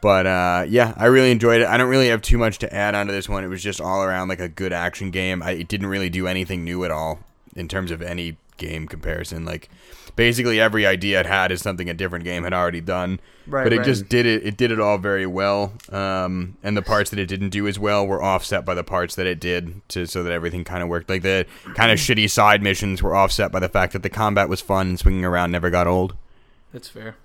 But uh, yeah, I really enjoyed it. I don't really have too much to add onto this one. It was just all around like a good action game. I, it didn't really do anything new at all in terms of any game comparison. Like basically every idea it had is something a different game had already done.
Right,
but it
right.
just did it. It did it all very well. Um, and the parts that it didn't do as well were offset by the parts that it did, to so that everything kind of worked. Like the kind of shitty side missions were offset by the fact that the combat was fun and swinging around never got old.
that's fair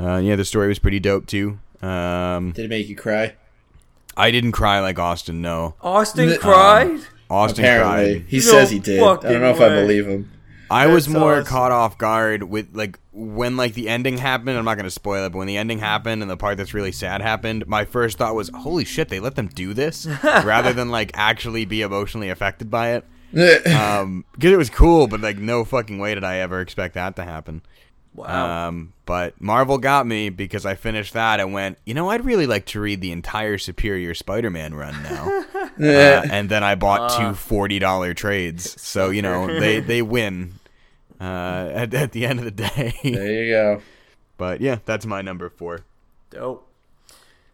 Uh, yeah, the story was pretty dope too. Um,
Did it make you cry?
I didn't cry like Austin. No,
austin
Um,
cried
Austin
Apparently,
cried.
he
No
says he did. I don't
fucking
know if I believe him.
I was more
awesome.
caught off guard with like when like the ending happened. I'm not gonna spoil it, but when the ending happened and the part that's really sad happened, my first thought was, "Holy shit, they let them do this," rather than like actually be emotionally affected by it. Um, because it was cool, but like no fucking way did I ever expect that to happen.
Wow.
Um, but Marvel got me because I finished that and went, you know, I'd really like to read the entire Superior Spider-Man run now. uh, and then I bought two forty dollar trades, so you know they they win uh, at at the end of the day.
there you go.
but yeah, that's my number four.
Dope.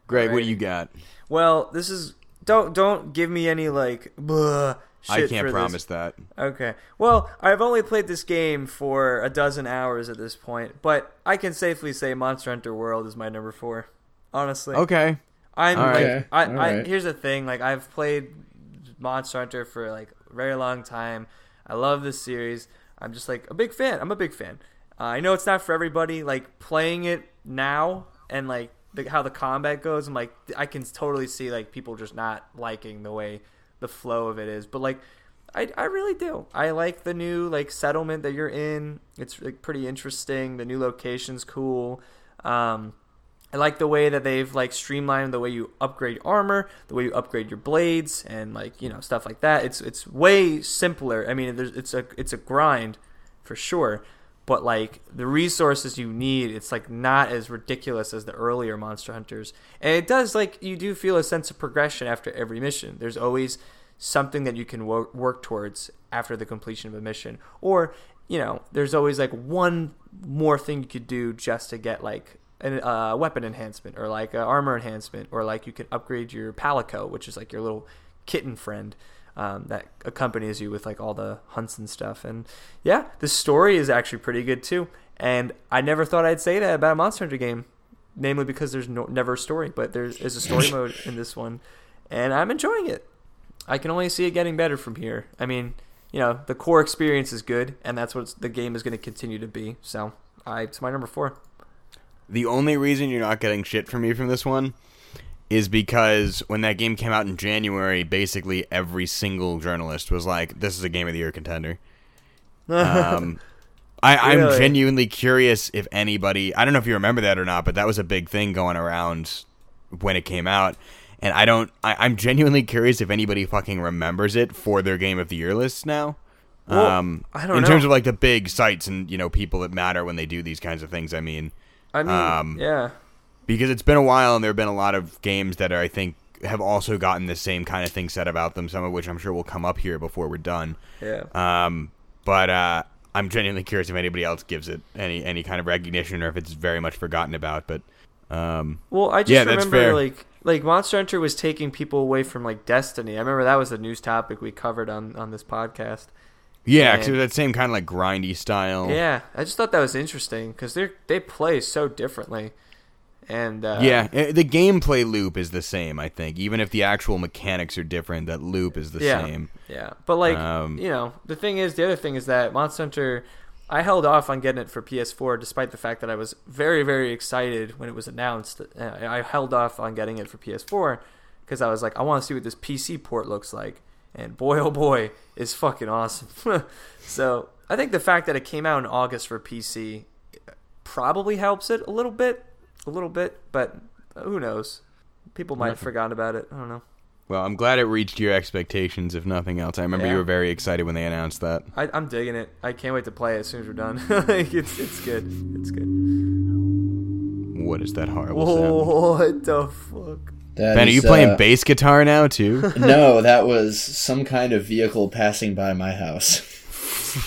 Greg, what do you got?
Well, this is don't don't give me any like bleh shit
I can't
for
promise
this.
that.
Okay. Well, I've only played this game for a dozen hours at this point, but I can safely say Monster Hunter World is my number four. Honestly.
Okay.
I'm
All
like
right.
I,
All
I
right.
here's the thing, like I've played Monster Hunter for like a very long time. I love this series. I'm just like a big fan. I'm a big fan. Uh, I know it's not for everybody. Like playing it now and like the, how the combat goes, I'm like I can totally see like people just not liking the way the flow of it is. But like I, I really do. I like the new like settlement that you're in. It's like pretty interesting. The new location's cool. Um, I like the way that they've like streamlined the way you upgrade armor, the way you upgrade your blades, and like you know stuff like that. It's it's way simpler. I mean, it's a it's a grind for sure, but like the resources you need, it's like not as ridiculous as the earlier Monster Hunters, and it does like you do feel a sense of progression after every mission. There's always something that you can wo- work towards after the completion of a mission, or you know, there's always like one more thing you could do just to get like a uh, weapon enhancement or like armor enhancement or like you can upgrade your palico which is like your little kitten friend um, that accompanies you with like all the hunts and stuff. And yeah the story is actually pretty good too. And i never thought i'd say that about a monster hunter game namely because there's no, never a story but there is a story mode in this one and i'm enjoying it. I can only see it getting better from here. I mean you know the core experience is good and that's what the game is going to continue to be. So I, it's my number four
The only reason you're not getting shit from me from this one is because when that game came out in January, basically every single journalist was like, "This is a game of the year contender." Um, I, I'm
Really?
genuinely curious if anybody. I don't know if you remember that or not, but that was a big thing going around when it came out. And I don't. I, I'm genuinely curious if anybody fucking remembers it for their game of the year lists now.
Well,
um,
I don't know.
in
know.
terms of like the big sites and you know people that matter when they do these kinds of things. I mean,
I mean,
Um,
yeah,
because it's been a while and there have been a lot of games that are, I think have also gotten the same kind of thing said about them. Some of which I'm sure will come up here before we're done.
yeah.
Um, but uh, I'm genuinely curious if anybody else gives it any any kind of recognition or if it's very much forgotten about. But um,
Well, I just
yeah,
remember like like Monster Hunter was taking people away from like Destiny. I remember that was a news topic we covered on on this podcast.
Yeah, because
And-
it was that same kind of like grindy style.
Yeah, I just thought that was interesting because they they play so differently, and uh,
Yeah, eh, the gameplay loop is the same. I think, even if the actual mechanics are different, that loop is the
Yeah.
same.
Yeah, but like
Um,
you know, the thing is, the other thing is that Monster Hunter, I held off on getting it for PS4 despite the fact that I was very very excited when it was announced. Uh, I held off on getting it for PS4 because I was like, I want to see what this PC port looks like, and boy oh boy, is fucking awesome. so I think the fact that it came out in August for PC probably helps it a little bit, a little bit, but who knows? People might have forgotten about it. I don't know.
Well, I'm glad it reached your expectations. If nothing else, I remember
Yeah.
you were very excited when they announced that.
I, I'm digging it. I can't wait to play it as soon as we're done. Hmm. it's it's good. It's good.
What is that horrible sound?
What the fuck?
That
Ben, are you playing
uh,
bass guitar now too?
No, that was some kind of vehicle passing by my house.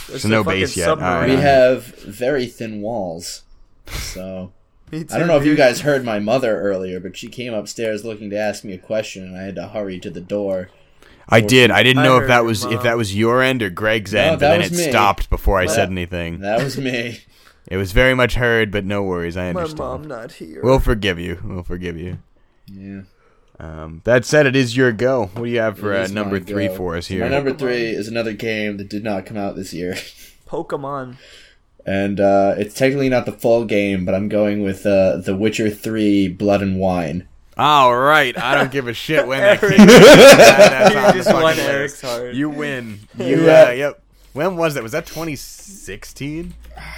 There's
So no bass yet.
submarine.
Alright.
We have very thin walls, so
Me
I don't know if you guys heard my mother earlier, but she came upstairs looking to ask me a question, and I had to hurry to the door.
I did. I didn't
I
know if that
your
was if that was your end or Greg's
No,
end, but then it
me.
stopped before I
That-
said anything.
That was me.
It was very much heard, but no worries. I understand.
My
understand.
mom not here.
We'll forgive you. We'll forgive you.
Yeah.
Um, that said, it is your go. What do you have for uh, number three
go.
for us
So
here?
My number three is another game that did not come out this year.
Pokemon.
And uh, it's technically not the full game, but I'm going with uh, The Witcher 3 Blood and Wine.
All right, I don't give a shit when that
Erik.
came out. That's
You
on the
just won. Erik's heart.
You win. You,
Yeah.
uh, yep. When was that? Was that 2016?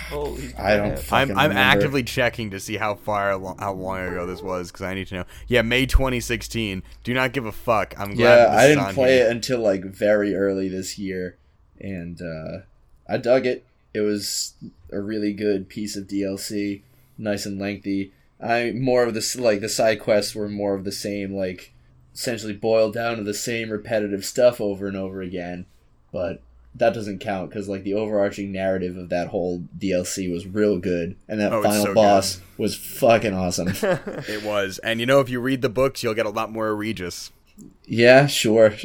Holy
I don't.
I'm I'm
remember.
actively checking to see how far alo- how long ago this was because I need to know. Yeah, May 2016. Do not give a fuck. I'm glad.
Yeah,
that this
I didn't play
here.
it until like very early this year, and uh, I dug it. It was a really good piece of DLC, nice and lengthy. I more of this like the side quests were more of the same, like essentially boiled down to the same repetitive stuff over and over again. But that doesn't count because like the overarching narrative of that whole DLC was real good, and that
Oh,
final
so
boss was fucking awesome.
It was, and you know, if you read the books, you'll get a lot more egregious.
yeah, sure.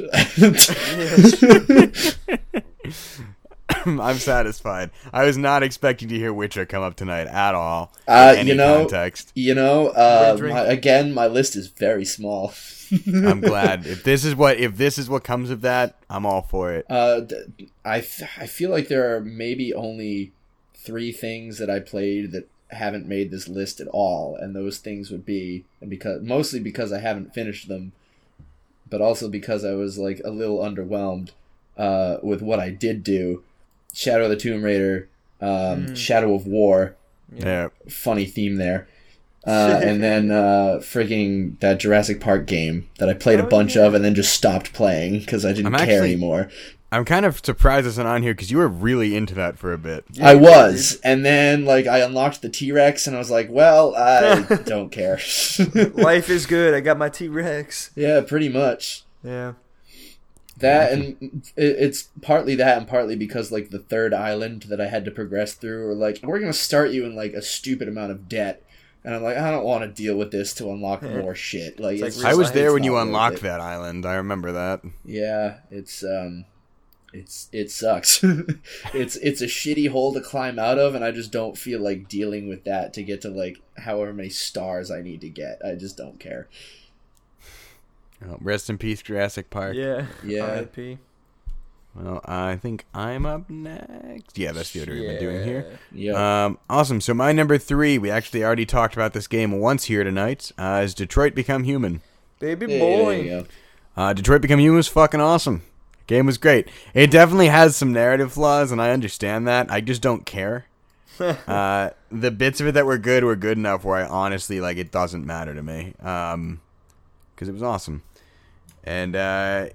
I'm satisfied. I was not expecting to hear Witcher come up tonight at all.
Uh,
any
you know-
context.
you know, uh, my, again, my list is very small.
I'm glad if this is what if this is what comes of that, I'm all for it.
Uh, d- I f- I feel like there are maybe only three things that I played that haven't made this list at all, and those things would be and because mostly because I haven't finished them, but also because I was like a little underwhelmed uh, with what I did do. Shadow of the Tomb Raider, um, Shadow of War,
Yeah.
funny theme there. Uh, and then uh, frigging that Jurassic Park game that I played a
Oh,
bunch
yeah.
of and then just stopped playing because I didn't
I'm
care
actually-
anymore.
I'm kind of surprised it's not on here because you were really into that for a bit.
I was, and then like I unlocked the T Rex, and I was like, "Well, I don't care."
Life is good. I got my T Rex.
yeah, pretty much
Yeah.
That, and it's partly that, and partly because like the third island that I had to progress through, were like, "We're gonna start you in like a stupid amount of debt," and I'm like, "I don't want to deal with this to unlock
Yeah.
more shit." Like,
It's
it's
like
I was there when you
not
unlocked that island. I remember that.
Yeah, it's um, it's it sucks. it's it's a shitty hole to climb out of, and I just don't feel like dealing with that to get to like however many stars I need to get. I just don't care.
Oh, rest in peace, Jurassic Park.
Yeah.
Yeah.
R.I.P.
Well, I think I'm up next. Yeah, that's the order we've been doing here.
Yeah.
Um, awesome. So my number three, we actually already talked about this game once here tonight. Uh, is Detroit Become Human?
Baby boy.
there you go.
Uh, Detroit Become Human was fucking awesome. Game was great. It definitely has some narrative flaws, and I understand that. I just don't care. uh, the bits of it that were good were good enough where I honestly like it doesn't matter to me. Um, because it was awesome. And uh,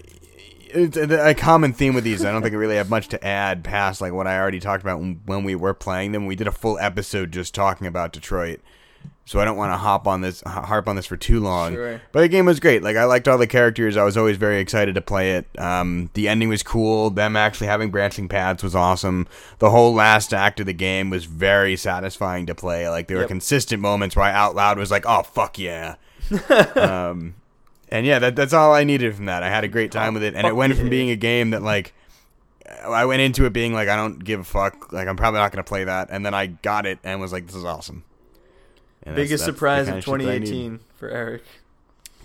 it's a a common theme with these. I don't think I really have much to add past like what I already talked about when, we were playing them. We did a full episode just talking about Detroit, so I don't want to hop on this harp on this for too long.
Sure.
But the game was great. Like I liked all the characters. I was always very excited to play it. Um, the ending was cool. Them actually having branching paths was awesome. The whole last act of the game was very satisfying to play. Like there were consistent moments where I out loud was like, "Oh fuck yeah." um, and yeah, that, that's all I needed from that. I had a great time with it, and it went from being a game that like I went into it being like I don't give a fuck, like I'm probably not gonna play that, and then I got it and was like, this is awesome. And
Biggest
that's the
surprise
kinda
of
shit that I need.
2018 for Erik.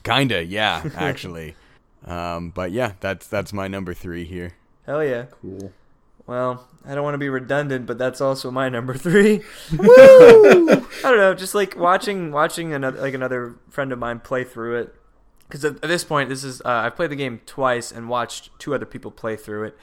Kinda, yeah, actually. um, but yeah, that's that's my number three here.
Hell yeah.
Cool.
Well, I don't want to be redundant, but that's also my number three. Woo! I don't know, just like watching watching another like another friend of mine play through it. Because at, this point, this is uh, I've played the game twice and watched two other people play through it.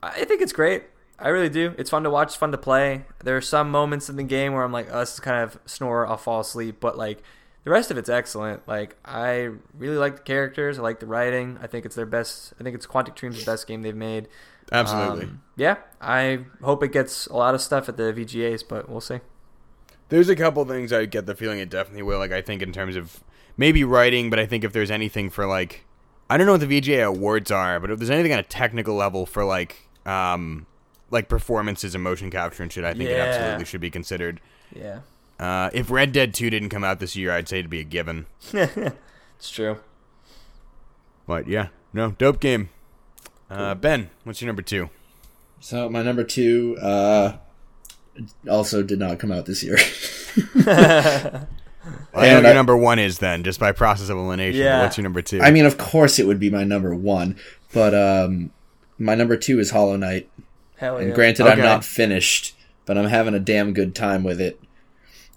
I think it's great. I really do. It's fun to watch, It's fun to play. There are some moments in the game where I'm like, oh, this is kind of snore, I'll fall asleep. But like the rest of it's excellent. Like I really like the characters. I like the writing. I think it's their best. I think it's Quantic Dream's the best game they've made.
Absolutely.
Um, yeah, I hope it gets a lot of stuff at the VGAs, but we'll see.
There's a couple things I get the feeling it definitely will. Like I think in terms of maybe writing, but I think if there's anything for like I don't know what the VGA awards are, but if there's anything on a technical level for like um like performances and motion capture and shit, I think it
Yeah.
absolutely should be considered.
Yeah,
Uh, if Red Dead 2 didn't come out this year, I'd say it'd be a given.
it's true.
But yeah, no, dope game. Uh, ben, what's your number two?
So my number two uh, also did not come out this year.
I know
And
what your
I-
number one is then, just by process of elimination.
Yeah.
What's your number two?
I mean, of course it would be my number one, but um, my number two is Hollow Knight.
Hell
And granted,
Okay.
I'm not finished, but I'm having a damn good time with it.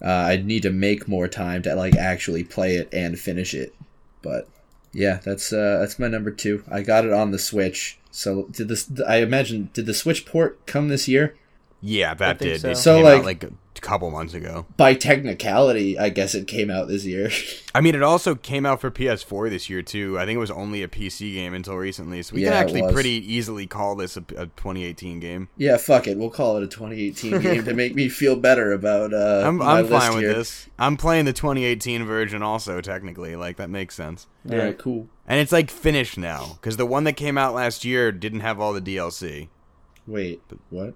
Uh, I need to make more time to like actually play it and finish it. But yeah, that's uh, that's my number two. I got it on the Switch. So did this? I imagine did the Switch port come this year?
yeah, that did.
so.
So, like-
out like a couple months ago.
By technicality, I guess it came out this year.
I mean, it also came out for PS4 this year too. I think it was only a PC game until recently, so we
Yeah,
can actually pretty easily call this a, a 2018 game.
yeah, fuck it. We'll call it a 2018 game to make me feel better about uh,
I'm,
my
I'm fine with
here.
this. I'm playing the 2018 version also, technically. Like that makes sense.
All right, cool.
And it's like finished now because the one that came out last year didn't have all the DLC.
Wait, what?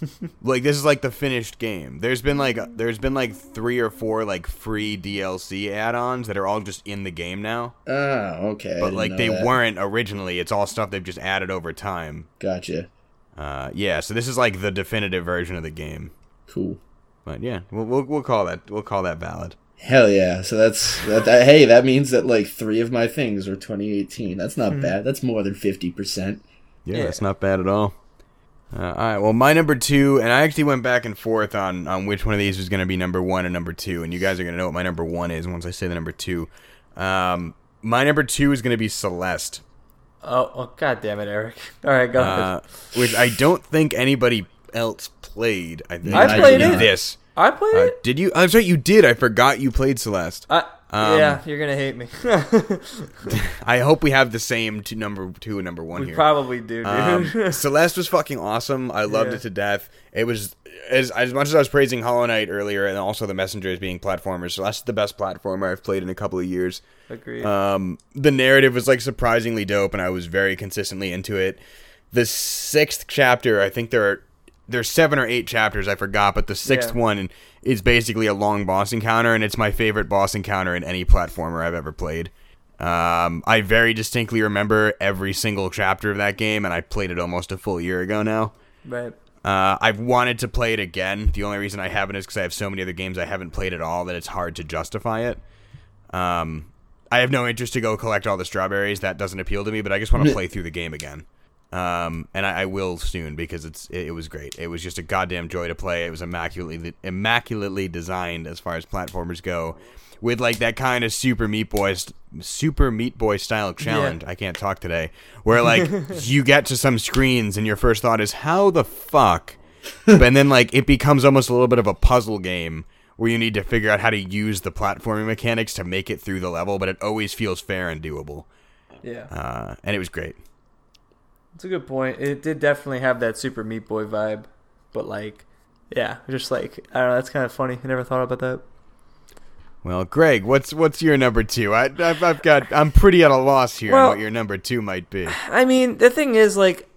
Like this is like the finished game. There's been like there's been like three or four like free DLC add-ons that are all just in the game now.
Ah, okay.
But like they
that.
weren't originally. It's all stuff they've just added over time.
Gotcha.
Uh, yeah, so this is like the definitive version of the game.
Cool.
But yeah, we'll we'll, we'll call that we'll call that valid.
Hell yeah! So that's that, that- Hey, that means that like three of my things are 2018. That's not bad. That's more than 50 percent.
Yeah,
Yeah.
that's not bad at all. Uh, all right, well, my number two, and I actually went back and forth on on which one of these was going to be number one and number two, and you guys are going to know what my number one is once I say the number two. Um, my number two is going to be Celeste,
Oh, oh, god damn it, Erik. All right, go ahead.
uh, which I don't think anybody else played. I think
I played
it.
This
I played
uh,
it.
did you? I'm sorry, you did. I forgot you played Celeste.
I,
um,
yeah, you're gonna hate me.
I hope we have the same two number two and number one
we
here.
probably do, dude.
Um, Celeste was fucking awesome. I loved
Yeah.
it to death. It was as as much as I was praising Hollow Knight earlier, and also the Messengers being platformers. Celeste is the best platformer I've played in a couple of years.
Agreed.
Um, the narrative was like surprisingly dope, and I was very consistently into it. The sixth chapter, I think there are there's seven or eight chapters. I forgot, but the sixth
Yeah.
one is basically a long boss encounter, and it's my favorite boss encounter in any platformer I've ever played. Um, I very distinctly remember every single chapter of that game, and I played it almost a full year ago now.
right.
Uh, I've wanted to play it again. The only reason I haven't is because I have so many other games I haven't played at all that it's hard to justify it. Um, I have no interest to go collect all the strawberries. That doesn't appeal to me. But I just want to play through the game again. Um, and I, I will soon because it's it, it was great. It was just a goddamn joy to play. It was immaculately immaculately designed as far as platformers go, with like that kind of super Meat Boy super Meat Boy style challenge. I can't talk today. Where like you get to some screens and your first thought is how the fuck, and then like it becomes almost a little bit of a puzzle game where you need to figure out how to use the platforming mechanics to make it through the level, but it always feels fair and doable.
Yeah,
Uh, and it was great.
It's a good point. It did definitely have that Super Meat Boy vibe, but like, yeah, just like I don't know. That's kind of funny. I never thought about that.
Well, Greg, what's what's your number two? I, I've, I've got I'm pretty at a loss here
Well-
on what your number two might be.
I mean, the thing is, like,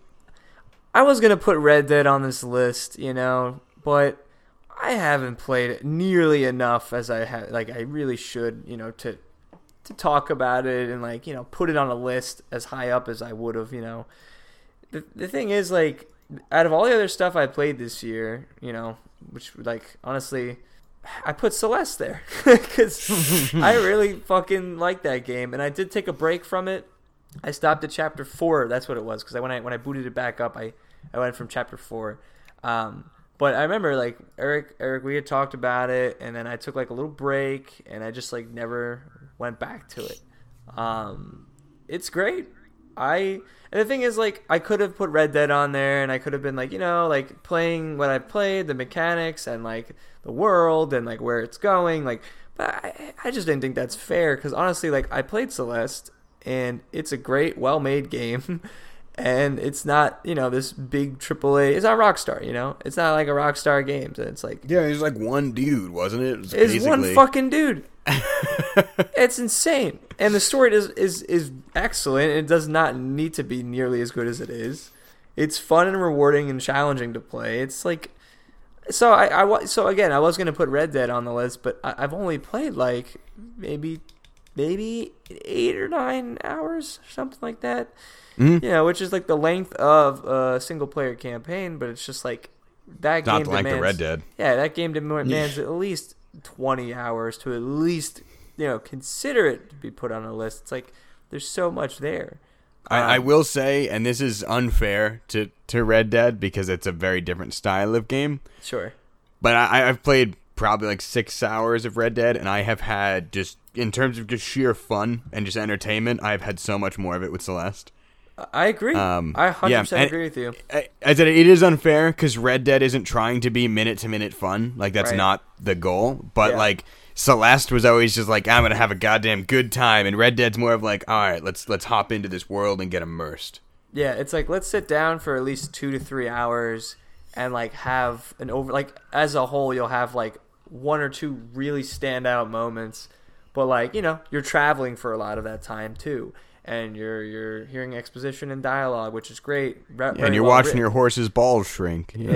I was gonna put Red Dead on this list, you know, but I haven't played it nearly enough as I had, like, I really should, you know, to to talk about it and like, you know, put it on a list as high up as I would have, you know. The the thing is, like, out of all the other stuff I played this year, you know, which like honestly. I put Celeste there because I really fucking like that game, and I did take a break from it I stopped at chapter four. That's what it was because when I when I booted it back up, I I went from chapter four. Um, but I remember like Erik Erik we had talked about it, and then I took like a little break, and I just like never went back to it. Um, it's great. I and the thing is like I could have put Red Dead on there, and I could have been like you know like playing what I played, the mechanics, and like the world, and like where it's going, like. But I, I just didn't think that's fair because honestly, like I played Celeste and it's a great, well-made game, and it's not you know this big AAA. It's not Rockstar, you know. It's not like a Rockstar Games. And it's like
Yeah, was like one dude, wasn't it? it was
it's one fucking dude. it's insane, and the story is is is excellent. It does not need to be nearly as good as it is. It's fun and rewarding and challenging to play. It's like so I, I so again I was gonna put Red Dead on the list, but I, I've only played like maybe maybe eight or nine hours, something like that.
Mhm.
You know, which is like the length of a single player campaign, but it's just like that
Not
game
the length of
demands-
Red Dead.
yeah, that game demands at least 20 hours to at least, you know, consider it to be put on a list. It's like there's so much there.
I, I
Um,
will say, and this is unfair to, to Red Dead because it's a very different style of game.
Sure.
But I, I've played probably like six hours of Red Dead, and I have had just in terms of just sheer fun and just entertainment, I've had so much more of it with Celeste.
I agree.
Um,
I 100%
yeah,
agree with you.
I, I said it is unfair because Red Dead isn't trying to be minute to minute fun. Like that's
Right.
not the goal. But
Yeah.
like Celeste was always just like I'm gonna have a goddamn good time, and Red Dead's more of like all right, let's let's hop into this world and get immersed.
Yeah, it's like let's sit down for at least two to three hours and like have an over like as a whole you'll have like one or two really standout moments, but like you know you're traveling for a lot of that time too, and you're you're hearing exposition and dialogue, which is great. Re- very
and you're
well
watching
written.
your horse's balls shrink. Yeah.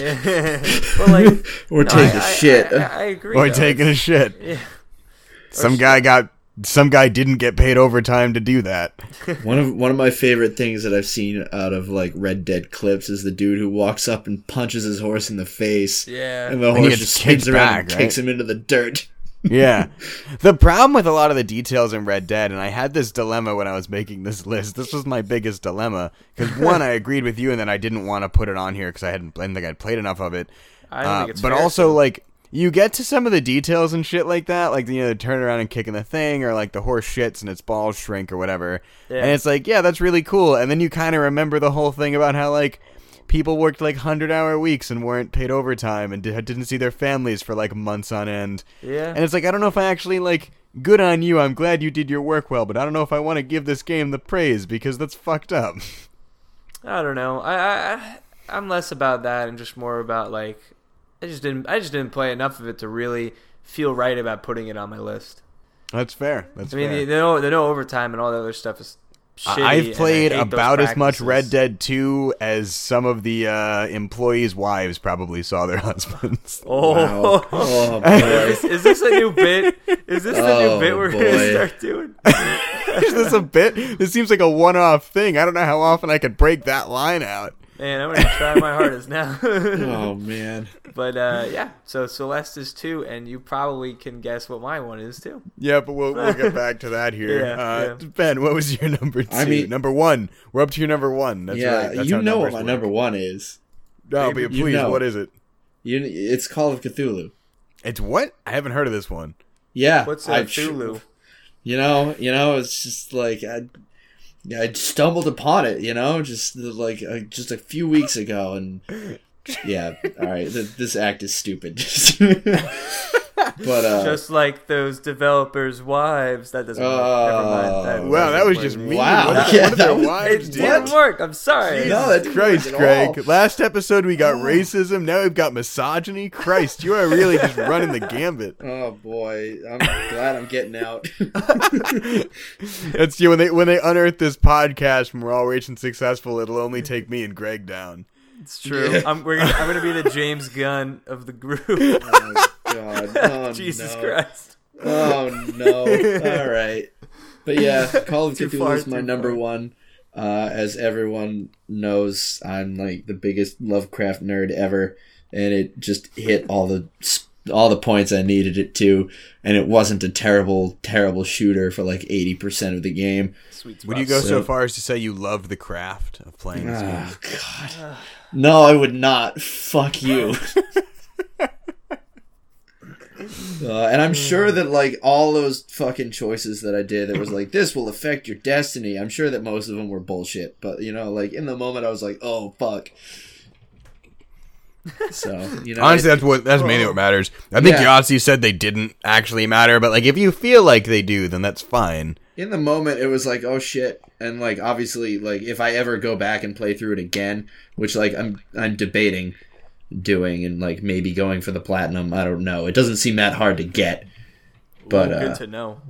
Yeah. but like
Or
no,
take
I-
a
I-
shit.
I, I agree.
or
though.
taking a shit.
yeah.
Some
shit.
guy got some guy didn't get paid overtime to do that.
One of one of my favorite things that I've seen out of like Red Dead clips is the dude who walks up and punches his horse in the face,
Yeah.
and the horse
gets
just spins around
back,
and kicks him into the dirt.
Yeah. The problem with a lot of the details in Red Dead, and I had this dilemma when I was making this list. This was my biggest dilemma because one, I agreed with you, and then I didn't want to put it on here because I hadn't, I didn't think I'd played enough of it.
I don't
Uh,
think it's
but
fair
also, like, you get to some of the details and shit like that, like you know, the turn around and kicking the thing, or like the horse shits and its balls shrink or whatever.
Yeah.
And it's like, yeah, that's really cool. And then you kind of remember the whole thing about how like people worked like hundred hour weeks and weren't paid overtime and di- didn't see their families for like months on end.
Yeah.
And it's like I don't know if I actually like good on you. I'm glad you did your work well, but I don't know if I want to give this game the praise because that's fucked up.
I don't know. I, I I'm less about that and just more about like I just didn't I just didn't play enough of it to really feel right about putting it on my list.
That's fair. That's fair.
I mean,
fair.
the, the no the no overtime and all the other stuff is. Shitty, I
I've played about as much. Red Dead 2 as some of the uh, employees' wives probably saw their husbands.
Oh,
Wow. Oh
is,
boy.
this, is this a new bit? Is this the
Oh,
new bit we're gonna start doing?
Is this a bit? This seems like a one-off thing. I don't know how often I could break that line out.
Man, I'm gonna try my hardest now.
Oh man.
but uh, yeah, so Celeste is two, and you probably can guess what my one is too.
Yeah, but we'll, we'll get back to that here.
Yeah,
uh,
yeah.
Ben, what was your number two?
I mean-
number one. We're up to your number one. That's
yeah,
right. That's
you know what my
work.
number one is.
No,
Maybe
but
you
please,
know.
what is it?
You, it's Call of Cthulhu.
It's what? I haven't heard of this one.
Yeah,
What's uh,
I-
Cthulhu?
You know, you know, it's just like I, I stumbled upon it. You know, just like uh, just a few weeks ago, and yeah, all right, th- this act is stupid. but uh,
Just like those developers' wives. That doesn't work.
Oh.
Never mind. That
Wow, that was
work.
just mean.
Wow.
What, did-
Yeah,
what
that
their
was-
wives
It didn't work. I'm sorry.
No, that didn't
Christ, Greg.
all.
Last episode we got racism. Now we've got misogyny. Christ, you are really just running the gambit.
oh boy, I'm glad I'm getting out.
That's you when they when they unearth this podcast and we're all rich and successful. It'll only take me and Greg down.
It's true.
Yeah.
I'm, we're gonna, I'm gonna be the James Gunn of the group.
oh god, oh,
Jesus
no.
Christ.
Oh no! All right, but yeah, Call of
Too
Cthulhu
far,
is my number
far.
one. Uh, as everyone knows, I'm like the biggest Lovecraft nerd ever, and it just hit all the all the points I needed it to, and it wasn't a terrible, terrible shooter for like eighty percent of the game.
Sweet
Would you go so,
So-
far as to say you love the craft of playing this game?
Oh god, no, I would not. Fuck you. Uh, and I'm sure that like all those fucking choices that I did that was like this will affect your destiny. I'm sure that most of them were bullshit, but you know, like in the moment I was like, oh fuck. So you know,
Honestly,
it-
that's what that's mainly what matters. I think
Yeah.
Yahtzee said they didn't actually matter, but like if you feel like they do, then that's fine.
in the moment it was like oh shit, and like obviously like if I ever go back and play through it again, which like I'm I'm debating doing and like maybe going for the platinum. I don't know. It doesn't seem that hard to get, but
Ooh,
uh,
good to know.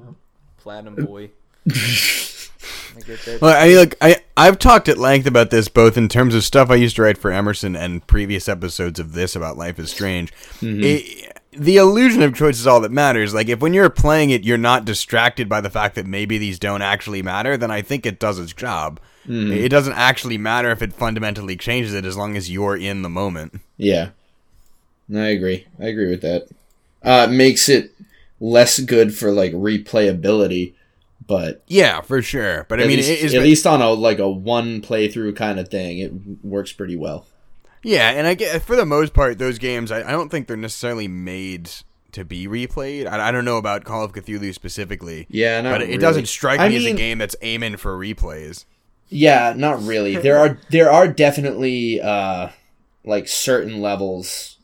Platinum boy. I get that.
Well, I mean, look, I I've talked at length about this both in terms of stuff I used to write for Emerson and previous episodes of this about Life is Strange. It- the illusion of choice is all that matters. Like if when you're playing it, you're not distracted by the fact that maybe these don't actually matter, then I think it does its job. It doesn't actually matter if it fundamentally changes it as long as you're in the moment.
Yeah. I agree. I agree with that. Uh, it makes it less good for like replayability, but
Yeah, for sure. But I mean,
least,
it is
at least on a like a one playthrough kind of thing, it works pretty well.
Yeah, and I get for the most part, those games I, I don't think they're necessarily made to be replayed. I, I don't know about Call of Cthulhu specifically.
Yeah, not
but it
really.
doesn't strike
I
me as a game that's aiming for replays.
Yeah, not really. There are there are definitely uh like certain levels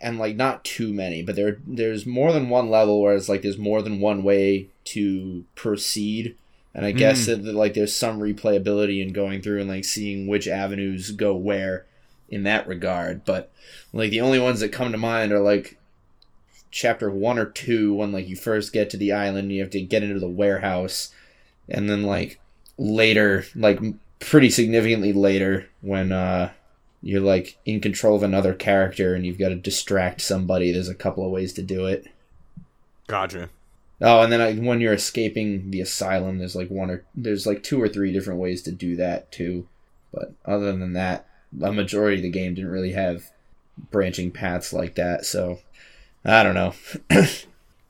and like not too many, but there there's more than one level where it's like there's more than one way to proceed. And I guess that like there's some replayability in going through and like seeing which avenues go where in that regard. But like the only ones that come to mind are like chapter one or two when like you first get to the island, you have to get into the warehouse, and then like later, like pretty significantly later, when uh you're like in control of another character and you've got to distract somebody. There's a couple of ways to do it.
Gotcha.
Oh, and then I, when you're escaping the asylum, there's like one or there's like two or three different ways to do that too. But other than that, a majority of the game didn't really have branching paths like that. So I don't know.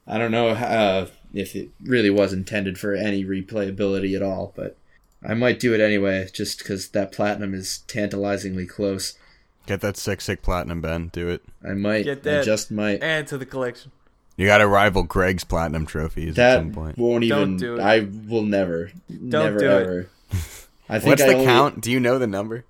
I don't know uh, if it really was intended for any replayability at all, but I might do it anyway, just because that platinum is tantalizingly close.
Get that sick, sick platinum, Ben. Do it.
I might.
Get
I
that.
just might.
Add to the collection.
You got to rival Greg's platinum trophies at
That
some point.
won't
Don't
even.
do it.
I will never. never
do it.
ever. I think
What's
I
the
only,
count? Do you know the number?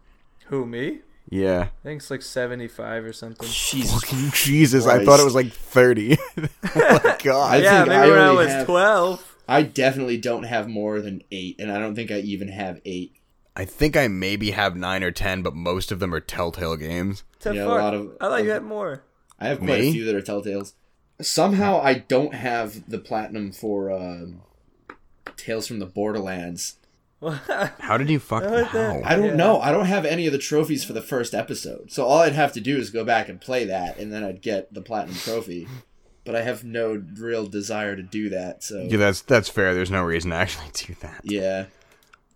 Who me?
Yeah.
I think it's like seventy-five or something.
Jesus.
Fucking Jesus, I thought it was like 30. oh my god.
I
yeah,
think
maybe
I
when I
only
was
have-
twelve.
I definitely don't have more than eight, and I don't think I even have eight.
I think I maybe have 9 or 10, but most of them are Telltale games.
To
Yeah, a lot of-
I thought you
of-
had more.
I have quite
Me?
a few that are Telltales. Somehow I don't have the platinum for um, Tales from the Borderlands.
How did you fuck
What the-
how?
I don't
Yeah.
know. I don't have any of the trophies for the first episode. So all I'd have to do is go back and play that, and then I'd get the platinum trophy. But I have no real desire to do that. So
Yeah, that's that's fair. There's no reason to actually do that.
yeah,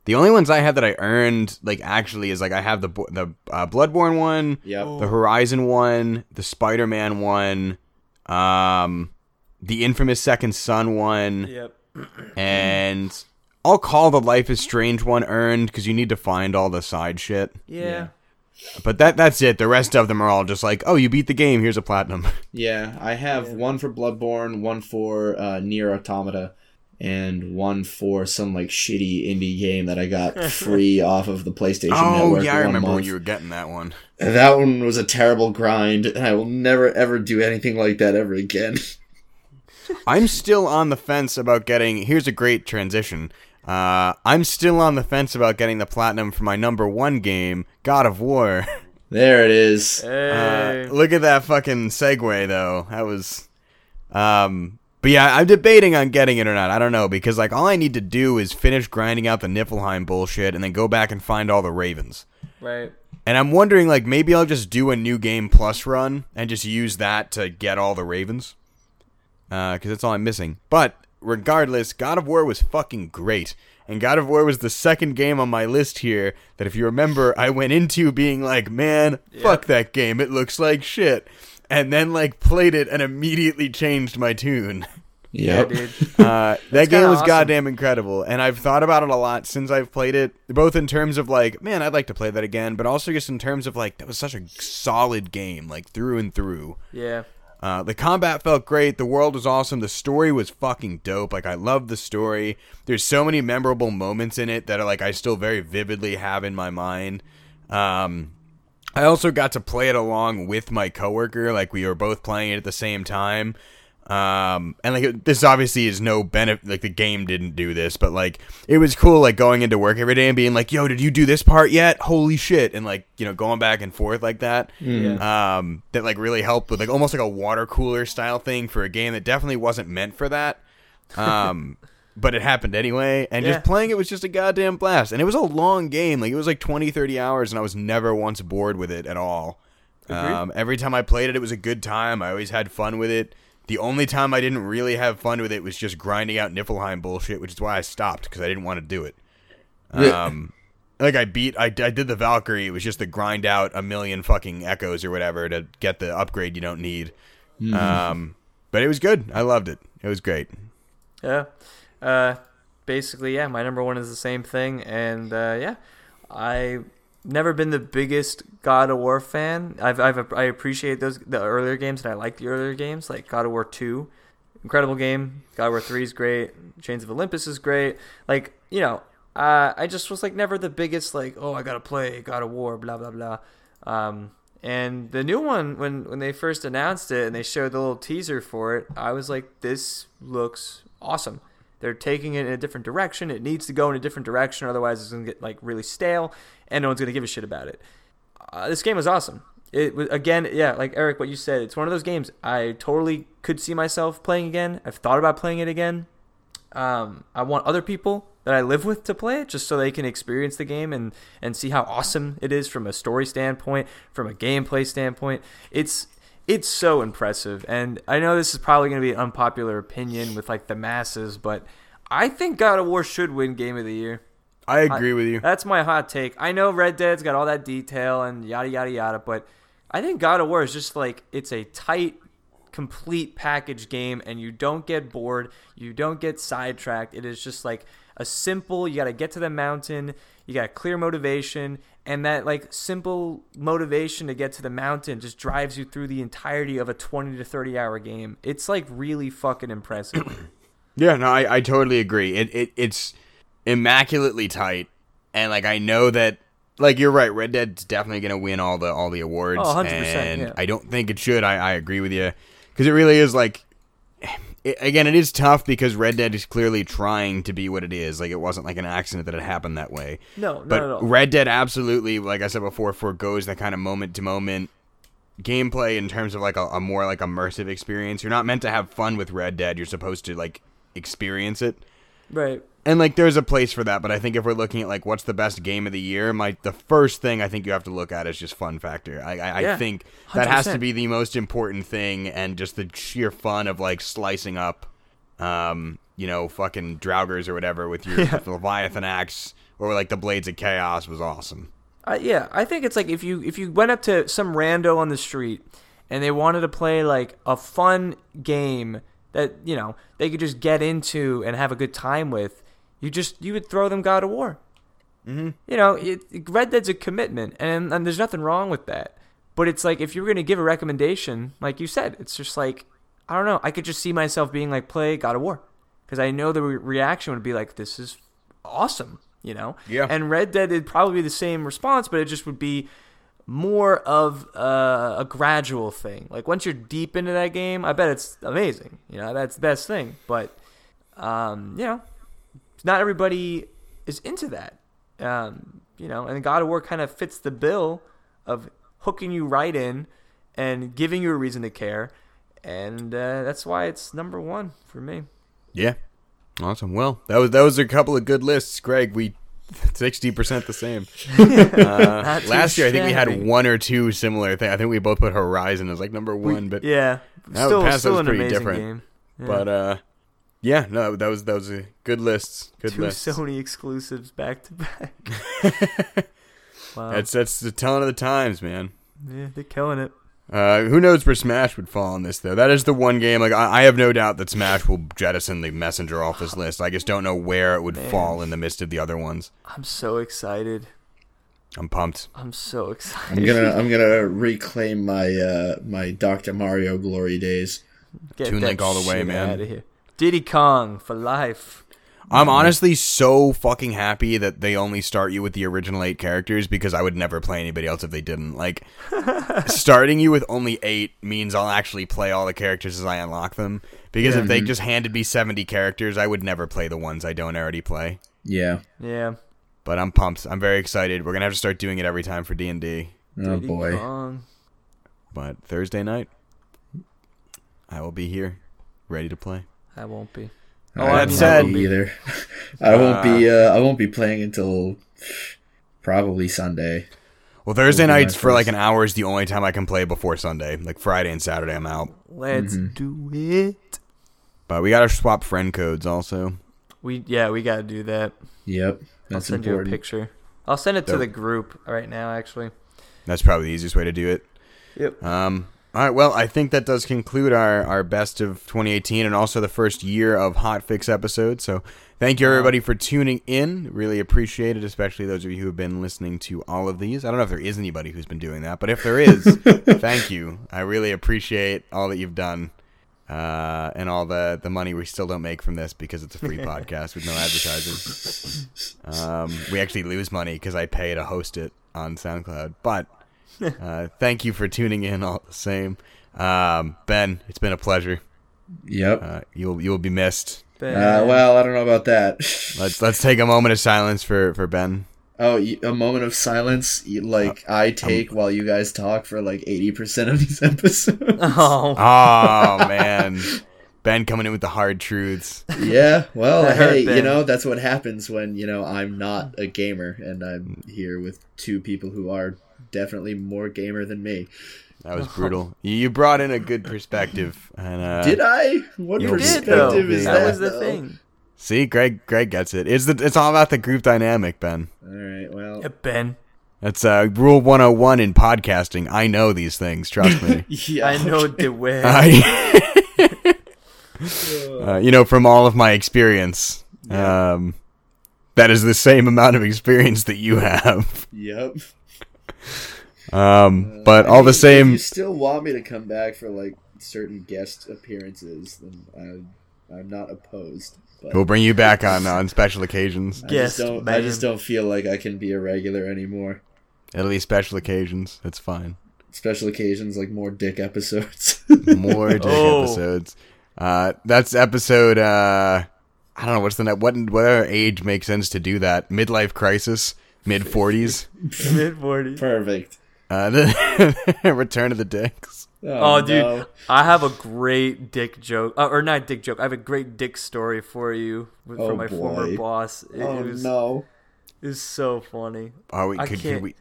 The only ones I have that I earned, like actually, is like I have the Bo- the uh, Bloodborne one,
yep.
Oh.
the Horizon one, the Spider Man one, um, the infamous Second Son one,
Yep.
and I'll call the Life is Strange one earned because you need to find all the side shit.
Yeah.
But that that's it. The rest of them are all just like, oh, you beat the game. Here's a platinum.
Yeah, I have one for Bloodborne, one for uh, Nier Automata, and one for some like shitty indie game that I got free off of the PlayStation
oh
Network.
yeah, I
one
remember when
month.
you were getting that one.
That one was a terrible grind, and I will never ever do anything like that ever again.
I'm still on the fence about getting. Here's a great transition. Uh, I'm still on the fence about getting the platinum for my number one game, God of War.
there it is.
Hey.
Uh, look at that fucking segue, though. That was. Um, but yeah, I'm debating on getting it or not. I don't know because like all I need to do is finish grinding out the Niflheim bullshit and then go back and find all the Ravens.
right.
And I'm wondering like maybe I'll just do a new game plus run and just use that to get all the Ravens. because that's all I'm missing. But regardless, God of War was fucking great. And God of War was the second game on my list here that, if you remember, I went into being like, man, fuck that game. It looks like shit. And then, like, played it and immediately changed my tune.
Yeah, dude.
Uh, that game was
awesome.
goddamn incredible. And I've thought about it a lot since I've played it, both in terms of, like, man, I'd like to play that again, but also just in terms of, like, that was such a solid game, like, through and through.
Yeah.
Uh, the combat felt great. The world was awesome. The story was fucking dope. Like I love the story. There's so many memorable moments in it that are like I still very vividly have in my mind. Um, I also got to play it along with my coworker. Like we were both playing it at the same time. Um, and like this obviously is no benefit. Like the game didn't do this, but like it was cool. Like going into work every day and being like, "Yo, did you do this part yet? Holy shit!" And like you know going back and forth like that
Yeah.
um, that like really helped with like almost like a water cooler style thing for a game that definitely wasn't meant for that. Um, but it happened anyway, and
Yeah.
just playing it was just a goddamn blast. And it was a long game, like it was like 20, 30 hours, and I was never once bored with it at all. Um, every time I played it, it was a good time. I always had fun with it. The only time I didn't really have fun with it was just grinding out Niflheim bullshit, which is why I stopped because I didn't want to do it. Um, like I beat, I, I did the Valkyrie. It was just to grind out a million fucking echoes or whatever to get the upgrade you don't need. Um, but it was good. I loved it. It was great.
Yeah. Uh, basically, yeah. My number one is the same thing, and uh, yeah, I never been the biggest God of War fan. I've, I've I appreciate those the earlier games, and I like the earlier games, like God of War Two, incredible game. God of War Three is great. Chains of Olympus is great. Like you know, uh, I just was like never the biggest like oh I gotta play God of War blah blah blah. Um, and the new one when when they first announced it and they showed the little teaser for it, I was like this looks awesome. They're taking it in a different direction. It needs to go in a different direction, otherwise it's gonna get like really stale, and no one's gonna give a shit about it. Uh, this game was awesome. It was again, yeah, like Erik, what you said. It's one of those games I totally could see myself playing again. I've thought about playing it again. Um, I want other people that I live with to play it just so they can experience the game and, and see how awesome it is from a story standpoint, from a gameplay standpoint. It's it's so impressive. And I know this is probably going to be an unpopular opinion with like the masses, but I think God of War should win Game of the Year.
I agree with you.
That's my hot take. I know Red Dead's got all that detail and yada yada yada, but I think God of War is just like it's a tight, complete package game, and you don't get bored, you don't get sidetracked. It is just like a simple. You got to get to the mountain. You got a clear motivation, and that like simple motivation to get to the mountain just drives you through the entirety of a twenty to thirty hour game. It's like really fucking impressive.
Yeah, no, I, I totally agree. It, it it's immaculately tight, and like I know that like you're right. Red Dead's definitely gonna win all the all the awards.
Oh, 100%,
and
yeah.
I don't think it should. I, I agree with you because it really is like. It, again, it is tough because Red Dead is clearly trying to be what it is. Like it wasn't like an accident that it happened that way.
No, not
but
at all.
Red Dead absolutely, like I said before, foregoes that kind of moment to moment gameplay in terms of like a, a more like immersive experience. You're not meant to have fun with Red Dead. You're supposed to like experience it.
right.
And like there's a place for that, but I think if we're looking at like what's the best game of the year, my the first thing I think you have to look at is just fun factor. I I, I think that has to be the most important thing, and just the sheer fun of like slicing up, um, you know, fucking Draugrs or whatever with your with the Leviathan axe or like the Blades of Chaos was awesome.
Uh, yeah, I think it's like if you if you went up to some rando on the street and they wanted to play like a fun game that you know they could just get into and have a good time with, you just you would throw them God of War. Mm-hmm. You know, it, Red Dead's a commitment, and and there's nothing wrong with that. But it's like if you're gonna give a recommendation, like you said, it's just like I don't know. I could just see myself being like, play God of War, because I know the re- reaction would be like, this is awesome, you know.
Yeah.
And Red Dead would probably be the same response, but it just would be more of uh, a gradual thing. Like once you're deep into that game, I bet it's amazing. You know, that's the best thing. But um, you know, not everybody is into that. Um, you know, and God of War kind of fits the bill of hooking you right in and giving you a reason to care, and uh, that's why it's number one for me.
Yeah, awesome. Well, that was that was a couple of good lists, Greg. We sixty percent the same. Uh, last year, I think we had one or two similar things. I think we both put Horizon as like number one, but
Yeah,
That
still,
past
still
was
an
pretty
amazing
different.
game. Yeah.
but uh, yeah, no, that was that was a good lists. Good
two
lists.
Sony exclusives back to back. wow,
That's that's the telling of the times, man.
yeah, they're killing it.
Uh, who knows where Smash would fall on this though? That is the one game. Like I, I have no doubt that Smash will jettison the Messenger off this list. I just don't know where it would
Man.
fall in the midst of the other ones.
I'm so excited.
I'm pumped.
I'm so excited.
I'm gonna I'm gonna reclaim my uh, my Dr. Mario glory days.
Get
Toon
that
Link all the way,
shit
man.
Out of here. Diddy Kong for life.
I'm honestly so fucking happy that they only start you with the original eight characters because I would never play anybody else if they didn't. Like, starting you with only eight means I'll actually play all the characters as I unlock them. Because if they just handed me 70 characters, I would never play the ones I don't already play.
Yeah.
Yeah.
But I'm pumped. I'm very excited. We're gonna have to start doing it every time for D and D.
Oh
Diddy
boy.
Kong.
But Thursday night, I will be here, ready to play.
I won't be.
I
Oh,
I
won't
said-
be either. I won't be. Uh, I won't be playing until probably Sunday.
Well, Thursday
Will
nights for like an hour is the only time I can play before Sunday. Like Friday and Saturday, I'm out.
Let's
Mm-hmm.
do it.
But we gotta swap friend codes also.
We yeah, we gotta do that.
Yep.
I'll
That's
send you a picture. I'll send it to the group right now. Actually.
That's probably the easiest way to do it.
Yep.
Um, all right. Well, I think that does conclude our, our best of 2018 and also the first year of Hot Fix episodes. So thank you everybody for tuning in. Really appreciate it, especially those of you who have been listening to all of these. I don't know if there is anybody who's been doing that, but if there is, thank you. I really appreciate all that you've done. uh, and all the the money we still don't make from this because it's a free podcast with no advertising. Um, we actually lose money because I pay to host it on SoundCloud. But uh, thank you for tuning in all the same. Um, ben, it's been a pleasure.
Yep.
Uh, you'll you'll be missed.
Uh, well, I don't know about that.
Let's let's take a moment of silence for for Ben.
Oh, a moment of silence, y- like I take while you guys talk for like eighty percent of these episodes.
oh,
Oh man, Ben coming in with the hard truths.
yeah, well,
That hurt,
hey, you know that's what happens when you know I'm not a gamer and I'm here with two people who are definitely more gamer than me.
That was brutal. You, you brought in a good perspective, and uh,
Did I? What
you
you
did,
did
perspective is
that,
that?
was the
though?
thing.
see, Greg Greg gets it. It's the it's all about the group dynamic, Ben.
All right, well,
Yeah, ben,
That's uh, rule 101 in podcasting. I know these things. Trust me.
yeah,
I know the way.
I, uh, you know, from all of my experience, um, that is the same amount of experience that you have.
Yep.
Um, but
I
all
mean,
the
If
same,
you still want me to come back for like certain guest appearances, then I, I'm not opposed. But
we'll bring you back on on special occasions.
I
Guest
just don't. I just don't feel like I can be a regular anymore.
It'll be special occasions. That's fine.
Special occasions like more dick episodes.
More dick
Oh.
episodes. Uh, that's episode. Uh, I don't know what's the net. What what age makes sense to do that? Midlife crisis, mid forties.
Mid forties.
Perfect.
Uh, the return of the dicks.
Oh, dude,
no.
I have a great dick joke, uh, or not dick joke. I have a great dick story for you with,
Oh,
from my former boss. It,
Oh
it was,
no.
it was so funny.
Are we?
I
Could, could
can't-
we?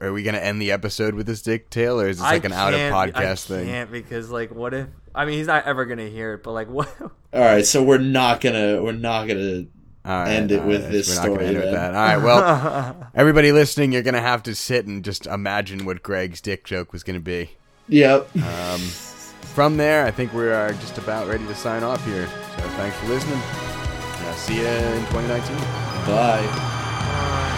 Are we gonna end the episode with this dick tale, or is this
I
like an out of
can't- I
podcast thing?
can't because like, what if? I mean, he's not ever gonna hear it, but like, what?
All right, so we're not gonna. We're not gonna.
All right,
End it
all
with
right,
this
we're not gonna
story
end it with that. All right. Well, everybody listening, you're gonna have to sit and just imagine what Greg's dick joke was gonna be.
Yep.
Um, from there, I think we are just about ready to sign off here. So thanks for listening. Uh, see you in 2019.
Bye.